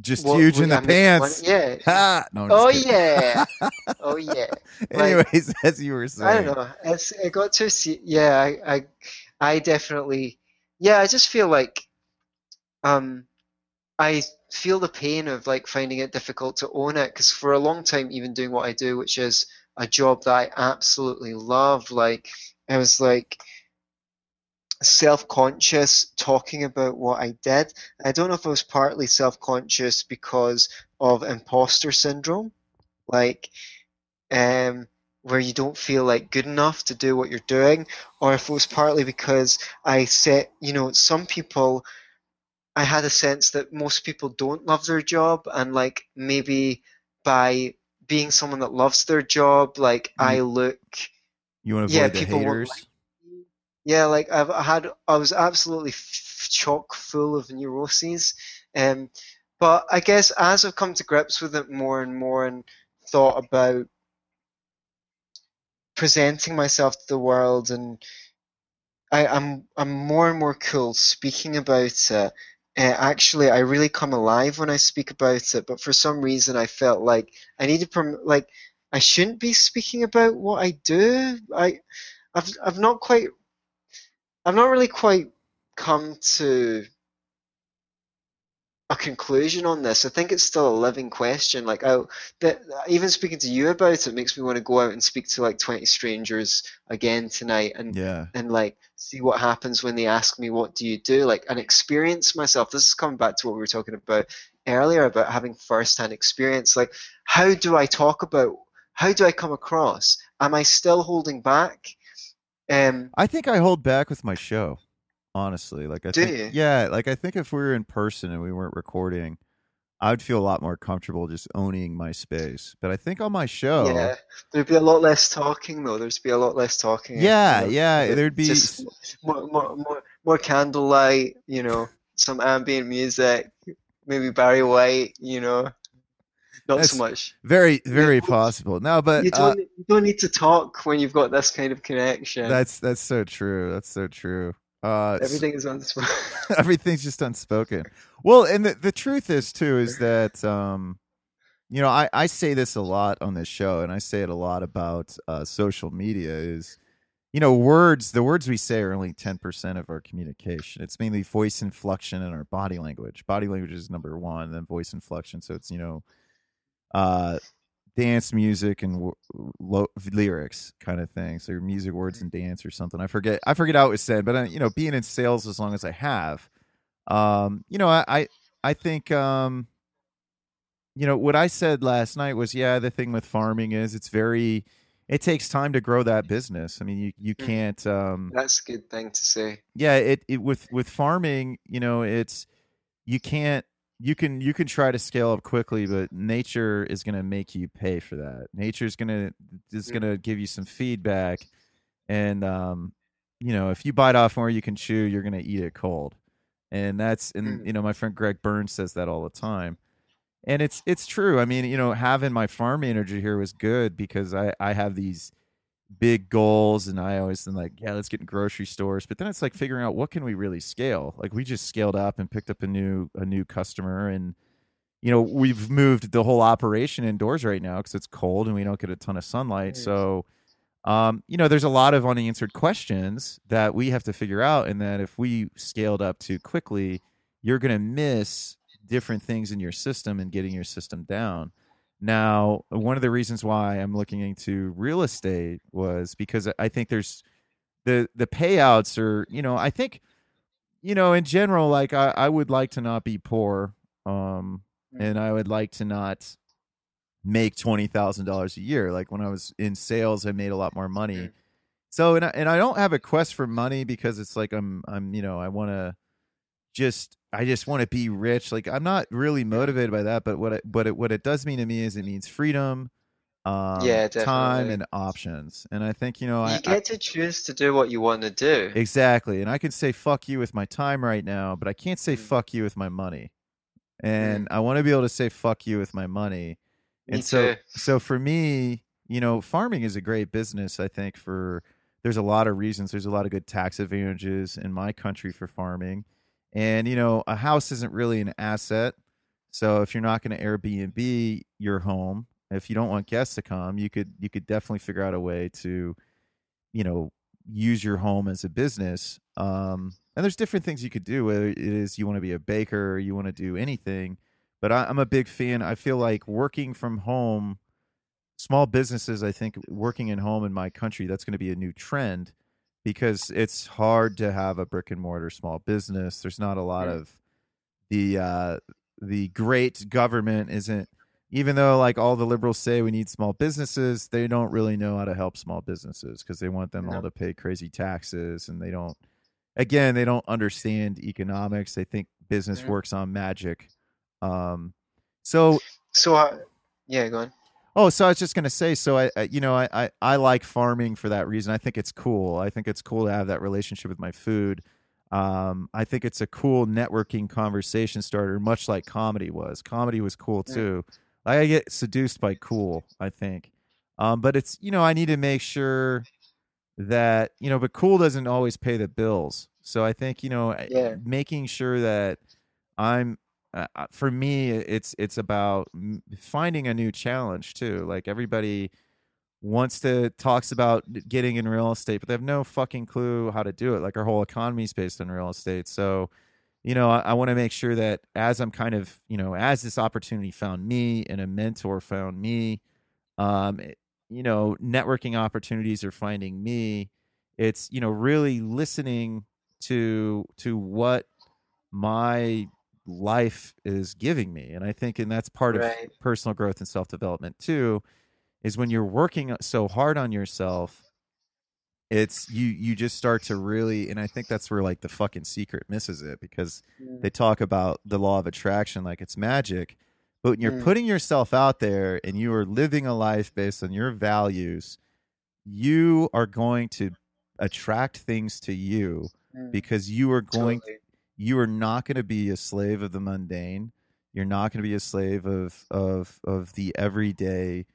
Just huge in the I make money. pants. Yeah. Ha! (laughs) No, Oh kidding. yeah. (laughs) Oh yeah. Like Anyways, (laughs) as you were saying, I don't know. It's it got to see. Yeah, I I I definitely. Yeah, I just feel like um I feel the pain of like finding it difficult to own it because for a long time, even doing what I do, which is a job that I absolutely love, like I was like self-conscious talking about what I did. I don't know if I was partly self-conscious because of imposter syndrome, like um where you don't feel like good enough to do what you're doing, or if it was partly because I said, you know, some people I had a sense that most people don't love their job, and like maybe by being someone that loves their job, like I look, you want to yeah, avoid the people haters. like. Yeah, like I've I had, I was absolutely f chock full of neuroses. Um, but I guess as I've come to grips with it more and more and thought about presenting myself to the world and I, I'm I'm more and more cool speaking about it. Uh, actually, I really come alive when I speak about it, but for some reason I felt like I needed prom like I shouldn't be speaking about what I do. I I've I've not quite I've not really quite come to a conclusion on this. I think it's still a living question. Like I, that even speaking to you about it makes me want to go out and speak to like 20 strangers again tonight and Yeah. and like see what happens when they ask me what do you do like and experience myself. This is coming back to what we were talking about earlier about having first-hand experience. Like how do I talk about how do I come across? Am I still holding back? Um, I think I hold back with my show. Honestly, like I do think, you? yeah, like I think if we were in person and we weren't recording, I would feel a lot more comfortable just owning my space. But I think on my show, Yeah, there'd be a lot less talking though. There'd be a lot less talking. You yeah, know, yeah, there'd be more, more, more, more candlelight. You know, some ambient music, maybe Barry White. You know, not That's so much. very, very possible. No, but You uh, don't, you don't need to talk when you've got this kind of connection. that's that's so true. That's so true. Uh, Everything is the (laughs) everything's just unspoken. Well, and the, the truth is too is that um, you know I, I say this a lot on this show, and I say it a lot about uh, social media. Is you know words the words we say are only ten percent of our communication. It's mainly voice inflection and our body language. Body language is number one, then voice inflection. So it's you know uh dance music and w- lo- lyrics kind of thing so your music words and dance or something i forget i forget how it was said but uh, you know being in sales as long as i have um you know i i, I think um you know what i said last night was yeah the thing with farming is it's very it takes time to grow that business i mean you you Mhm. can't um That's a good thing to say. yeah it, it with with farming you know it's you can't you can you can try to scale up quickly but nature is going to make you pay for that nature's going to is Mm. going to give you some feedback and um you know if you bite off more you can chew you're going to eat it cold and that's and Mm. you know my friend greg burns says that all the time and it's it's true i mean you know having my farm manager here was good because i i have these big goals and i always am like yeah let's get in grocery stores. But then it's like figuring out what can we really scale? Like we just scaled up and picked up a new a new customer and you know we've moved the whole operation indoors right now because it's cold and we don't get a ton of sunlight. So um, you know there's a lot of unanswered questions that we have to figure out and that if we scaled up too quickly you're going to miss different things in your system and getting your system down now one of the reasons why i'm looking into real estate was because i think there's the the payouts are you know i think you know in general like i, I would like to not be poor um and i would like to not make $20000 a year. Like when i was in sales i made a lot more money. So and I, and I don't have a quest for money because it's like i'm i'm you know i want to just i just want to be rich like i'm not really motivated by that but what it but it what it does mean to me is it means freedom um Yeah, time and options and i think you know I, You I get to choose to do what you want to do. Exactly. And I can say fuck you with my time right now, but I can't say Mm. fuck you with my money. And I want to be able to say fuck you with my money. Me And so too. so for me, you know, farming is a great business I think for there's a lot of reasons. There's a lot of good tax advantages in my country for farming. And, you know, a house isn't really an asset. So if you're not going to Airbnb your home, if you don't want guests to come, you could you could definitely figure out a way to, you know, use your home as a business. Um, and there's different things you could do. Whether it is you want to be a baker, you want to do anything. But I, I'm a big fan. I feel like working from home small businesses i think working in home in my country that's going to be a new trend because it's hard to have a brick and mortar small business there's not a lot of the uh the great government isn't even though like all the liberals say we need small businesses they don't really know how to help small businesses because they want them No. all to pay crazy taxes and they don't again they don't understand economics they think business Mhm. works on magic um so So, uh, yeah, go on. Oh, so I was just gonna say, so I, I you know, I, I, I like farming for that reason. I think it's cool. I think it's cool to have that relationship with my food. Um, I think it's a cool networking conversation starter, much like comedy was. Comedy was cool too. Like, I get seduced by cool. I think, um, but it's you know, I need to make sure that you know, but cool doesn't always pay the bills. So I think you know, Yeah. making sure that I'm uh, uh, for me it's it's about finding a new challenge too like everybody wants to talks about getting in real estate but they have no fucking clue how to do it like our whole economy is based on real estate so you know i, I want to make sure that as i'm kind of you know as this opportunity found me and a mentor found me um it- you know networking opportunities are finding me it's you know really listening to to what my life is giving me and i think and that's part of personal growth and self-development too is when you're working so hard on yourself it's you you just start to really and i think that's where like the fucking secret misses it because Mm. they talk about the law of attraction like it's magic but when you're Mm. putting yourself out there and you are living a life based on your values you are going to attract things to you Mm. because you are going Totally. You are not going to be a slave of the mundane. You're not going to be a slave of of of the everyday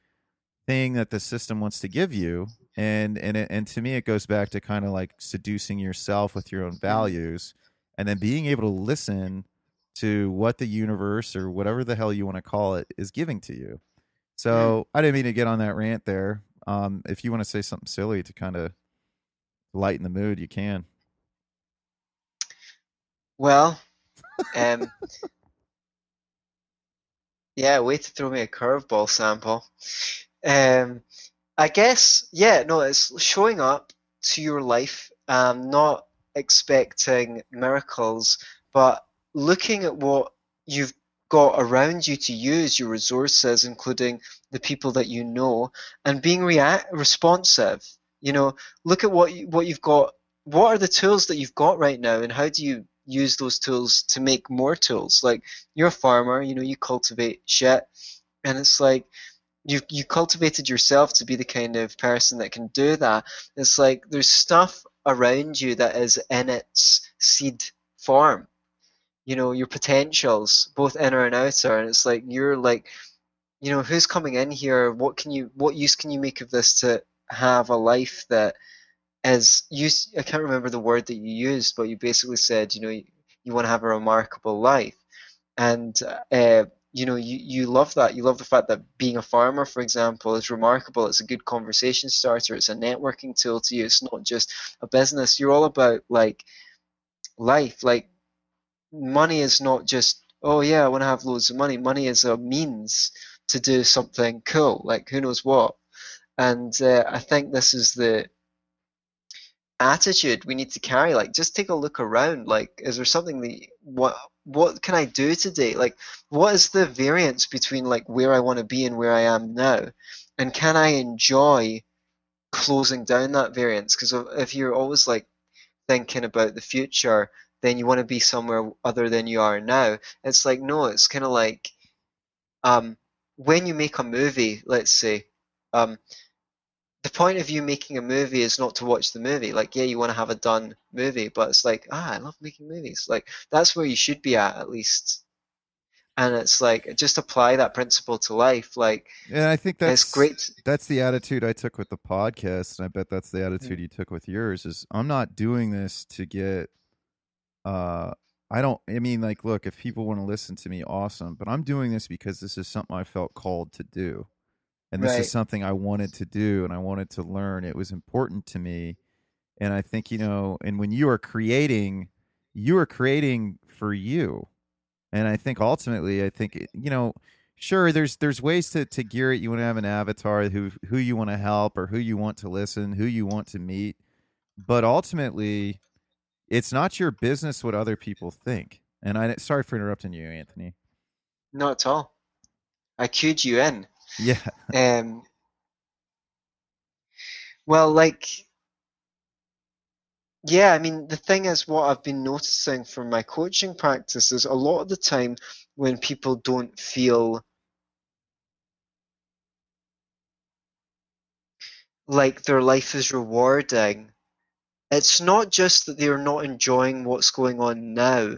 thing that the system wants to give you. And and it, and to me it goes back to kind of like seducing yourself with your own values and then being able to listen to what the universe or whatever the hell you want to call it is giving to you. So i didn't mean to get on that rant there. Um if you want to say something silly to kind of lighten the mood you can Well, (laughs) um, yeah, way to throw me a curveball sample. Um, I guess, yeah, no, it's showing up to your life, um, not expecting miracles, but looking at what you've got around you to use your resources, including the people that you know, and being rea- responsive. You know, look at what you, what you've got. What are the tools that you've got right now, and how do you use those tools to make more tools? Like you're a farmer, you know, you cultivate shit, and it's like you you cultivated yourself to be the kind of person that can do that. It's like there's stuff around you that is in its seed form. You know, your potentials, both inner and outer, and it's like you're like, you know, who's coming in here? What can you, what use can you make of this to have a life that is you I can't remember the word that you used, but you basically said, you know, you, you want to have a remarkable life, and uh, you know, you, you love that. You love the fact that being a farmer, for example, is remarkable. It's a good conversation starter. It's a networking tool to you. It's not just a business. You're all about like life. Like money is not just, oh yeah, I want to have loads of money. Money is a means to do something cool, like who knows what. And uh, I think this is the attitude we need to carry. Like, just take a look around. Like, is there something that what what can I do today? Like, what is the variance between like where I want to be and where I am now? And can I enjoy closing down that variance? Because if you're always like thinking about the future, then you want to be somewhere other than you are now. It's like no, it's kind of like um, when you make a movie, let's say, um, the point of you making a movie is not to watch the movie. Like, yeah, you want to have a done movie, but it's like, ah, I love making movies. Like, that's where you should be at, at least. and it's like just apply that principle to life. Like, and I think that's great. That's the attitude I took with the podcast, and I bet that's the Mm. attitude you took with yours. Is I'm not doing this to get. uh I don't. I mean, like, look, if people want to listen to me, awesome. But I'm doing this because this is something I felt called to do, and this Right. is something I wanted to do, and I wanted to learn. It was important to me, and I think you know. And when you are creating, you are creating for you, and I think ultimately, I think eh, you know. Sure, there's there's ways to, to gear it. You want to have an avatar who who you want to help or who you want to listen, who you want to meet, but ultimately, it's not your business what other people think. And I sorry for interrupting you, Antony. Not at all. I cued you in. Yeah, (laughs) Um, well, like, yeah, I mean, the thing is, what I've been noticing from my coaching practice is a lot of the time when people don't feel like their life is rewarding, it's not just that they're not enjoying what's going on now.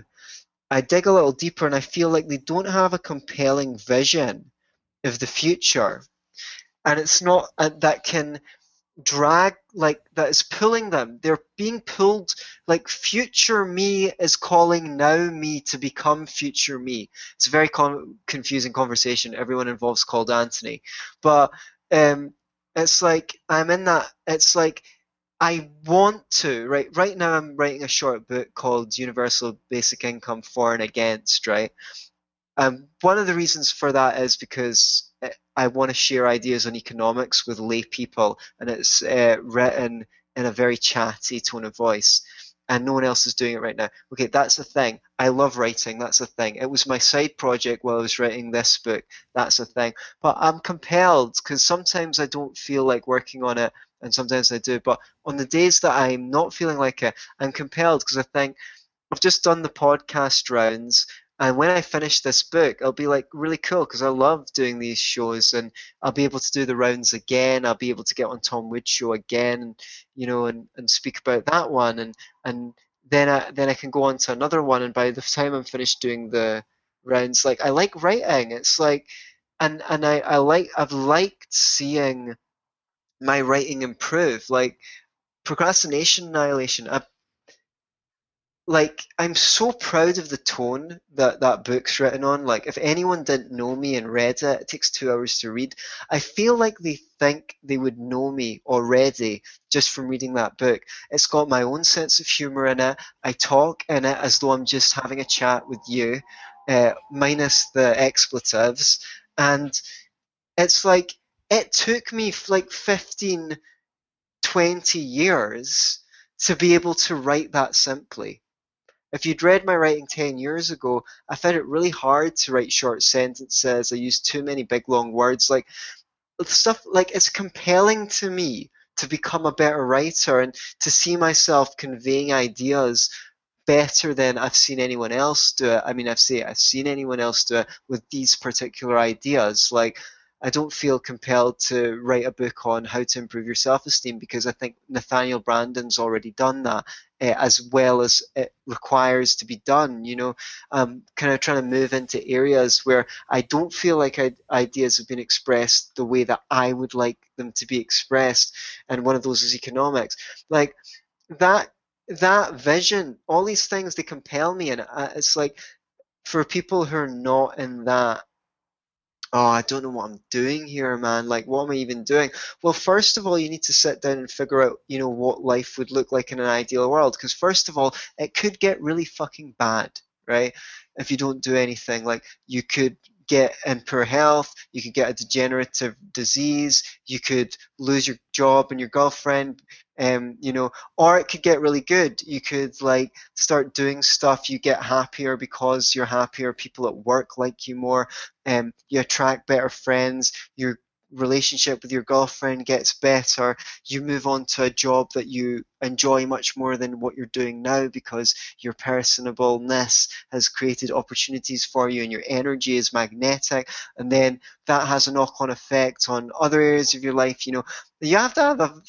I dig a little deeper and I feel like they don't have a compelling vision of the future. And it's not uh, that can drag like that is pulling them. They're being pulled like future me is calling now me to become future me. It's a very con- confusing conversation. Everyone involves called antony. But um it's like i'm in that it's like i want to right right now i'm writing a short book called universal basic income for and against right um, one of the reasons for that is because uh, I want to share ideas on economics with lay people, and it's uh, written in a very chatty tone of voice, and no one else is doing it right now. Okay, that's the thing. I love writing. That's the thing. It was my side project while I was writing this book. That's the thing. But I'm compelled because sometimes I don't feel like working on it, and sometimes I do. But on the days that I'm not feeling like it, I'm compelled because I think I've just done the podcast rounds. And when I finish this book, it'll be like really cool because I love doing these shows, and I'll be able to do the rounds again. I'll be able to get on Tom Woods' show again, you know, and, and speak about that one, and and then I then I can go on to another one. And by the time I'm finished doing the rounds, like I like writing. It's like, and and I I like I've liked seeing my writing improve. Like procrastination annihilation. I like I'm so proud of the tone that that book's written on. Like if anyone didn't know me and read it, it takes two hours to read. I feel like they think they would know me already just from reading that book. It's got my own sense of humor in it. I talk in it as though I'm just having a chat with you, uh, minus the expletives, and it's like it took me like 15, 20 years to be able to write that simply. If you'd read my writing 10 years ago, I found it really hard to write short sentences. I used too many big long words. Like stuff like it's compelling to me to become a better writer and to see myself conveying ideas better than I've seen anyone else do it. I mean, I've seen I've seen anyone else do it with these particular ideas. Like I don't feel compelled to write a book on how to improve your self-esteem because I think Nathaniel Branden's already done that uh, as well as it requires to be done. You know, um, kind of trying to move into areas where I don't feel like I, ideas have been expressed the way that I would like them to be expressed, and one of those is economics. Like that that vision, all these things they compel me, and uh, it's like for people who are not in that oh, I don't know what I'm doing here, man. Like, what am I even doing? Well, first of all, you need to sit down and figure out, you know, what life would look like in an ideal world. Because, first of all, it could get really fucking bad, right? If you don't do anything. Like, you could get in poor health, you could get a degenerative disease, you could lose your job and your girlfriend, um, you know, or it could get really good. You could like start doing stuff, you get happier because you're happier, people at work like you more, um, you attract better friends, your relationship with your girlfriend gets better, you move on to a job that you enjoy much more than what you're doing now because your personableness has created opportunities for you and your energy is magnetic and then that has a knock-on effect on other areas of your life you know you have to have a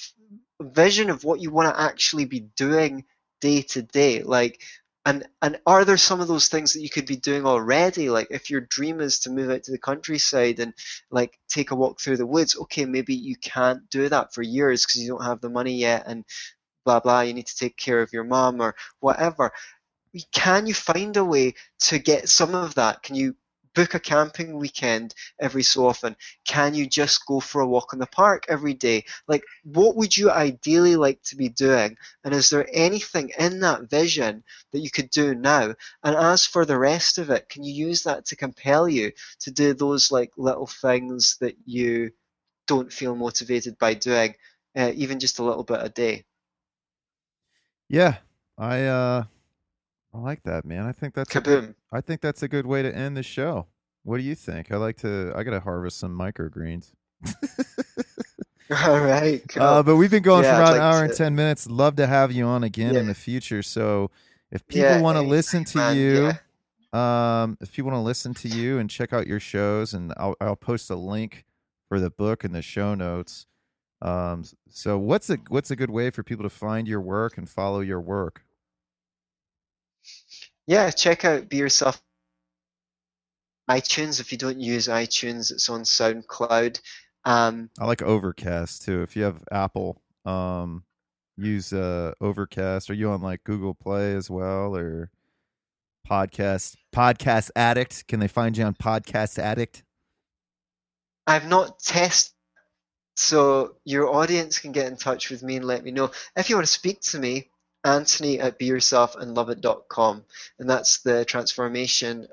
vision of what you want to actually be doing day to day like and and are there some of those things that you could be doing already? Like if your dream is to move out to the countryside and like take a walk through the woods okay maybe you can't do that for years because you don't have the money yet and blah blah you need to take care of your mom or whatever. Can you find a way to get some of that? Can you book a camping weekend every so often? Can you just go for a walk in the park every day? Like, what would you ideally like to be doing? And is there anything in that vision that you could do now? And as for the rest of it, can you use that to compel you to do those like little things that you don't feel motivated by doing, uh, even just a little bit a day? Yeah, I uh I like that, man. I think that's kaboom. A, I think that's a good way to end the show. What do you think? I like to. I gotta harvest some microgreens. (laughs) All right. (laughs) Cool. Uh, but we've been going yeah, for about an hour to... and ten minutes. Love to have you on again yeah. in the future. So if people yeah, want to listen to man, you, um, if people want to listen to you and check out your shows, and I'll I'll post a link for the book in the show notes. Um, so what's a what's a good way for people to find your work and follow your work? Yeah, check out Be Yourself iTunes. If you don't use iTunes, it's on SoundCloud. Um, I like Overcast too. If you have Apple, um, use uh, Overcast. Are you on like Google Play as well or Podcast Podcast Addict? Can they find you on Podcast Addict? I've not tested, so your audience can get in touch with me and let me know if you want to speak to me. Antony at beyourselfandloveit.com. And that's the transformation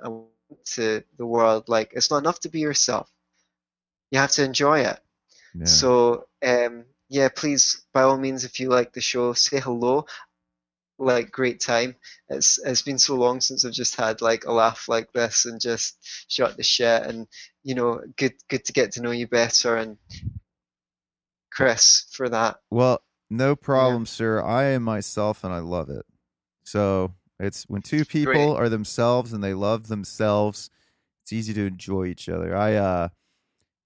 to the world. Like, it's not enough to be yourself, you have to enjoy it. Yeah. So, um, yeah, please, by all means, if you like the show, say hello. Like, great time. It's It's been so long since I've just had like a laugh like this and just shot the shit. And, you know, good, good to get to know you better. And Chris, for that. Well, no problem, yeah. sir. I am myself and I love it. So it's when two people Great. are themselves and they love themselves, it's easy to enjoy each other. I uh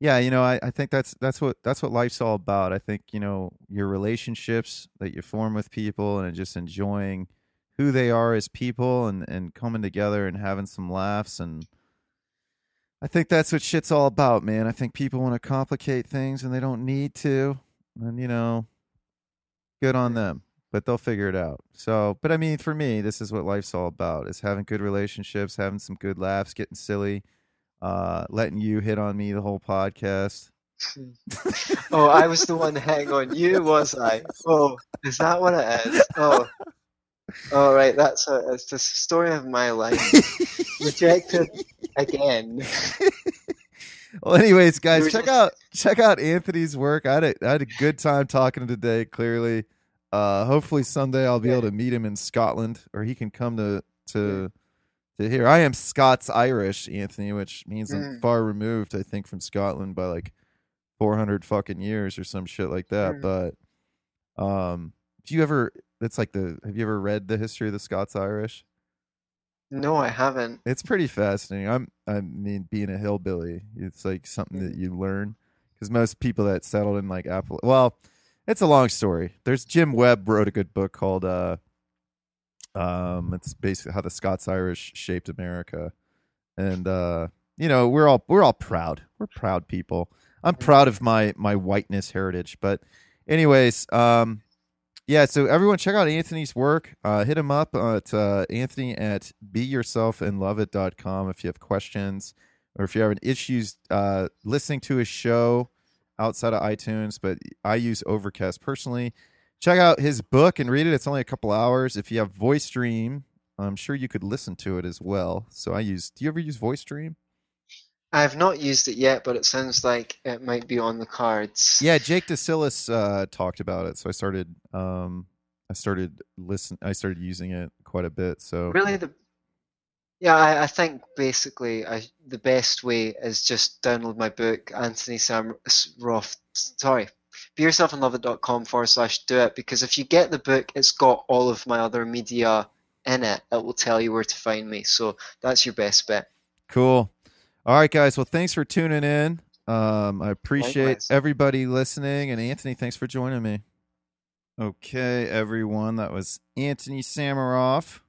yeah, you know, I, I think that's that's what that's what life's all about. I think, you know, your relationships that you form with people and just enjoying who they are as people and, and coming together and having some laughs and I think that's what shit's all about, man. I think people want to complicate things and they don't need to. And you know, good on them but they'll figure it out. So but i mean for me this is what life's all about is having good relationships having some good laughs getting silly uh letting you hit on me the whole podcast. (laughs) Oh i was the one hang on you was i? Oh is that what it is? Oh. All oh, right that's a it's the story of my life. Rejected again. (laughs) Well, anyways, guys, check out check out Antony's work. I had a, I had a good time talking today. Clearly, uh, hopefully someday I'll be able to meet him in Scotland, or he can come to to to here. I am Scots Irish, Antony, which means I'm mm. far removed. I think from Scotland by like four hundred fucking years or some shit like that. Mm. But um, if you ever, it's like the. Have you ever read the history of the Scots Irish? No, I haven't. It's pretty fascinating. I'm. I mean, being a hillbilly, it's like something mm. that you learn because most people that settled in like Apple, well it's a long story. There's Jim Webb wrote a good book called uh um it's basically how the Scots Irish shaped America. And uh you know, we're all we're all proud. We're proud people. I'm proud of my my whiteness heritage, but anyways, um yeah, so everyone check out Antony's work. Uh, hit him up at uh, Antony at beyourselfandloveit.com if you have questions or if you have an issues uh, listening to his show outside of iTunes, but I use Overcast personally. Check out his book and read it. It's only a couple hours. If you have Voice Dream, I'm sure you could listen to it as well. So I use. Do you ever use Voice Dream? I have not used it yet, but it sounds like it might be on the cards. Yeah, Jake DeSillis uh, talked about it, so I started. Um, I started listen. I started using it quite a bit. So really, the yeah, I, I think basically I, the best way is just download my book, Anthony Sam Roth. Sorry, beyourselfandloveit.com forward slash do it because if you get the book, it's got all of my other media in it. It will tell you where to find me. So that's your best bet. Cool. All right, guys. Well, thanks for tuning in. Um, I appreciate Likewise. everybody listening. And Antony, thanks for joining me. Okay, everyone. That was Antony Sammeroff.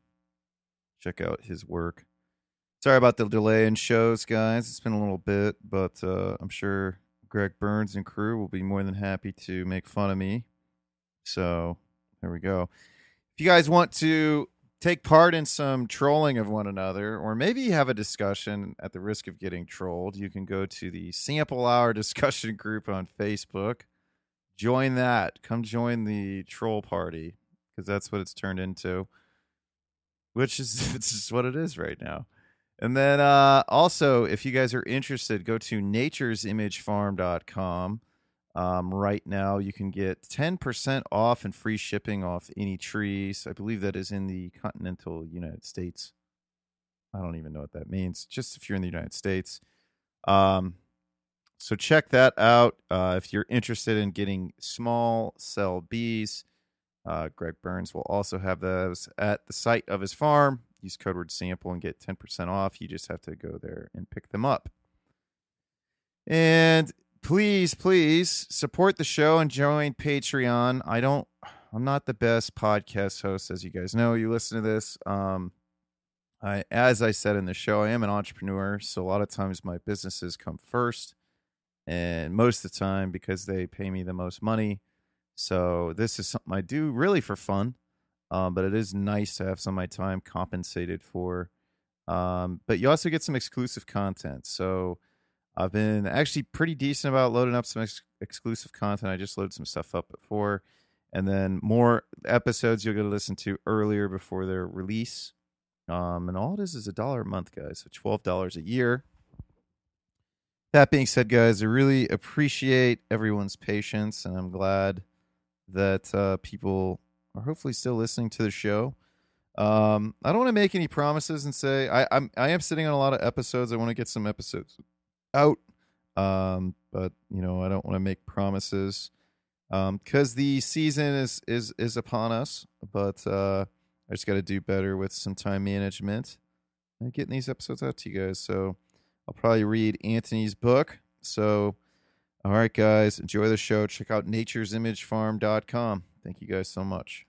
Check out his work. Sorry about the delay in shows, guys. It's been a little bit, but uh, I'm sure Greg Burns and crew will be more than happy to make fun of me. So there we go. If you guys want to take part in some trolling of one another, or maybe have a discussion at the risk of getting trolled, you can go to the Sample Hour (laughs) discussion group on Facebook. Join that. Come join the troll party because that's what it's turned into, which is (laughs) it's just what it is right now. And then uh, also, if you guys are interested, go to naturesimagefarm.com. Um, right now, you can get 10% off and free shipping off any trees. I believe that is in the continental United States. I don't even know what that means, just if you're in the United States. Um, so check that out. Uh, if you're interested in getting small cell bees, uh, Greg Burns will also have those at the site of his farm use code word sample and get 10% off. You just have to go there and pick them up. And please, please support the show and join Patreon. I don't, I'm not the best podcast host, as you guys know. You listen to this. Um, I, as I said in the show, I am an entrepreneur. So a lot of times my businesses come first. And most of the time, because they pay me the most money. So this is something I do really for fun. Um, but it is nice to have some of my time compensated for. Um, but you also get some exclusive content. So I've been actually pretty decent about loading up some ex- exclusive content. I just loaded some stuff up before, and then more episodes you'll get to listen to earlier before their release. Um, and all it is is a dollar a month, guys. So twelve dollars a year. That being said, guys, I really appreciate everyone's patience, and I'm glad that uh, people are hopefully still listening to the show. Um, I don't want to make any promises and say I, I'm I am sitting on a lot of episodes. I want to get some episodes out, um, but you know I don't want to make promises because um, the season is is is upon us. But uh, I just got to do better with some time management and getting these episodes out to you guys. So I'll probably read Antony's book. So all right, guys, enjoy the show. Check out nature'simagefarm.com. Thank you guys so much.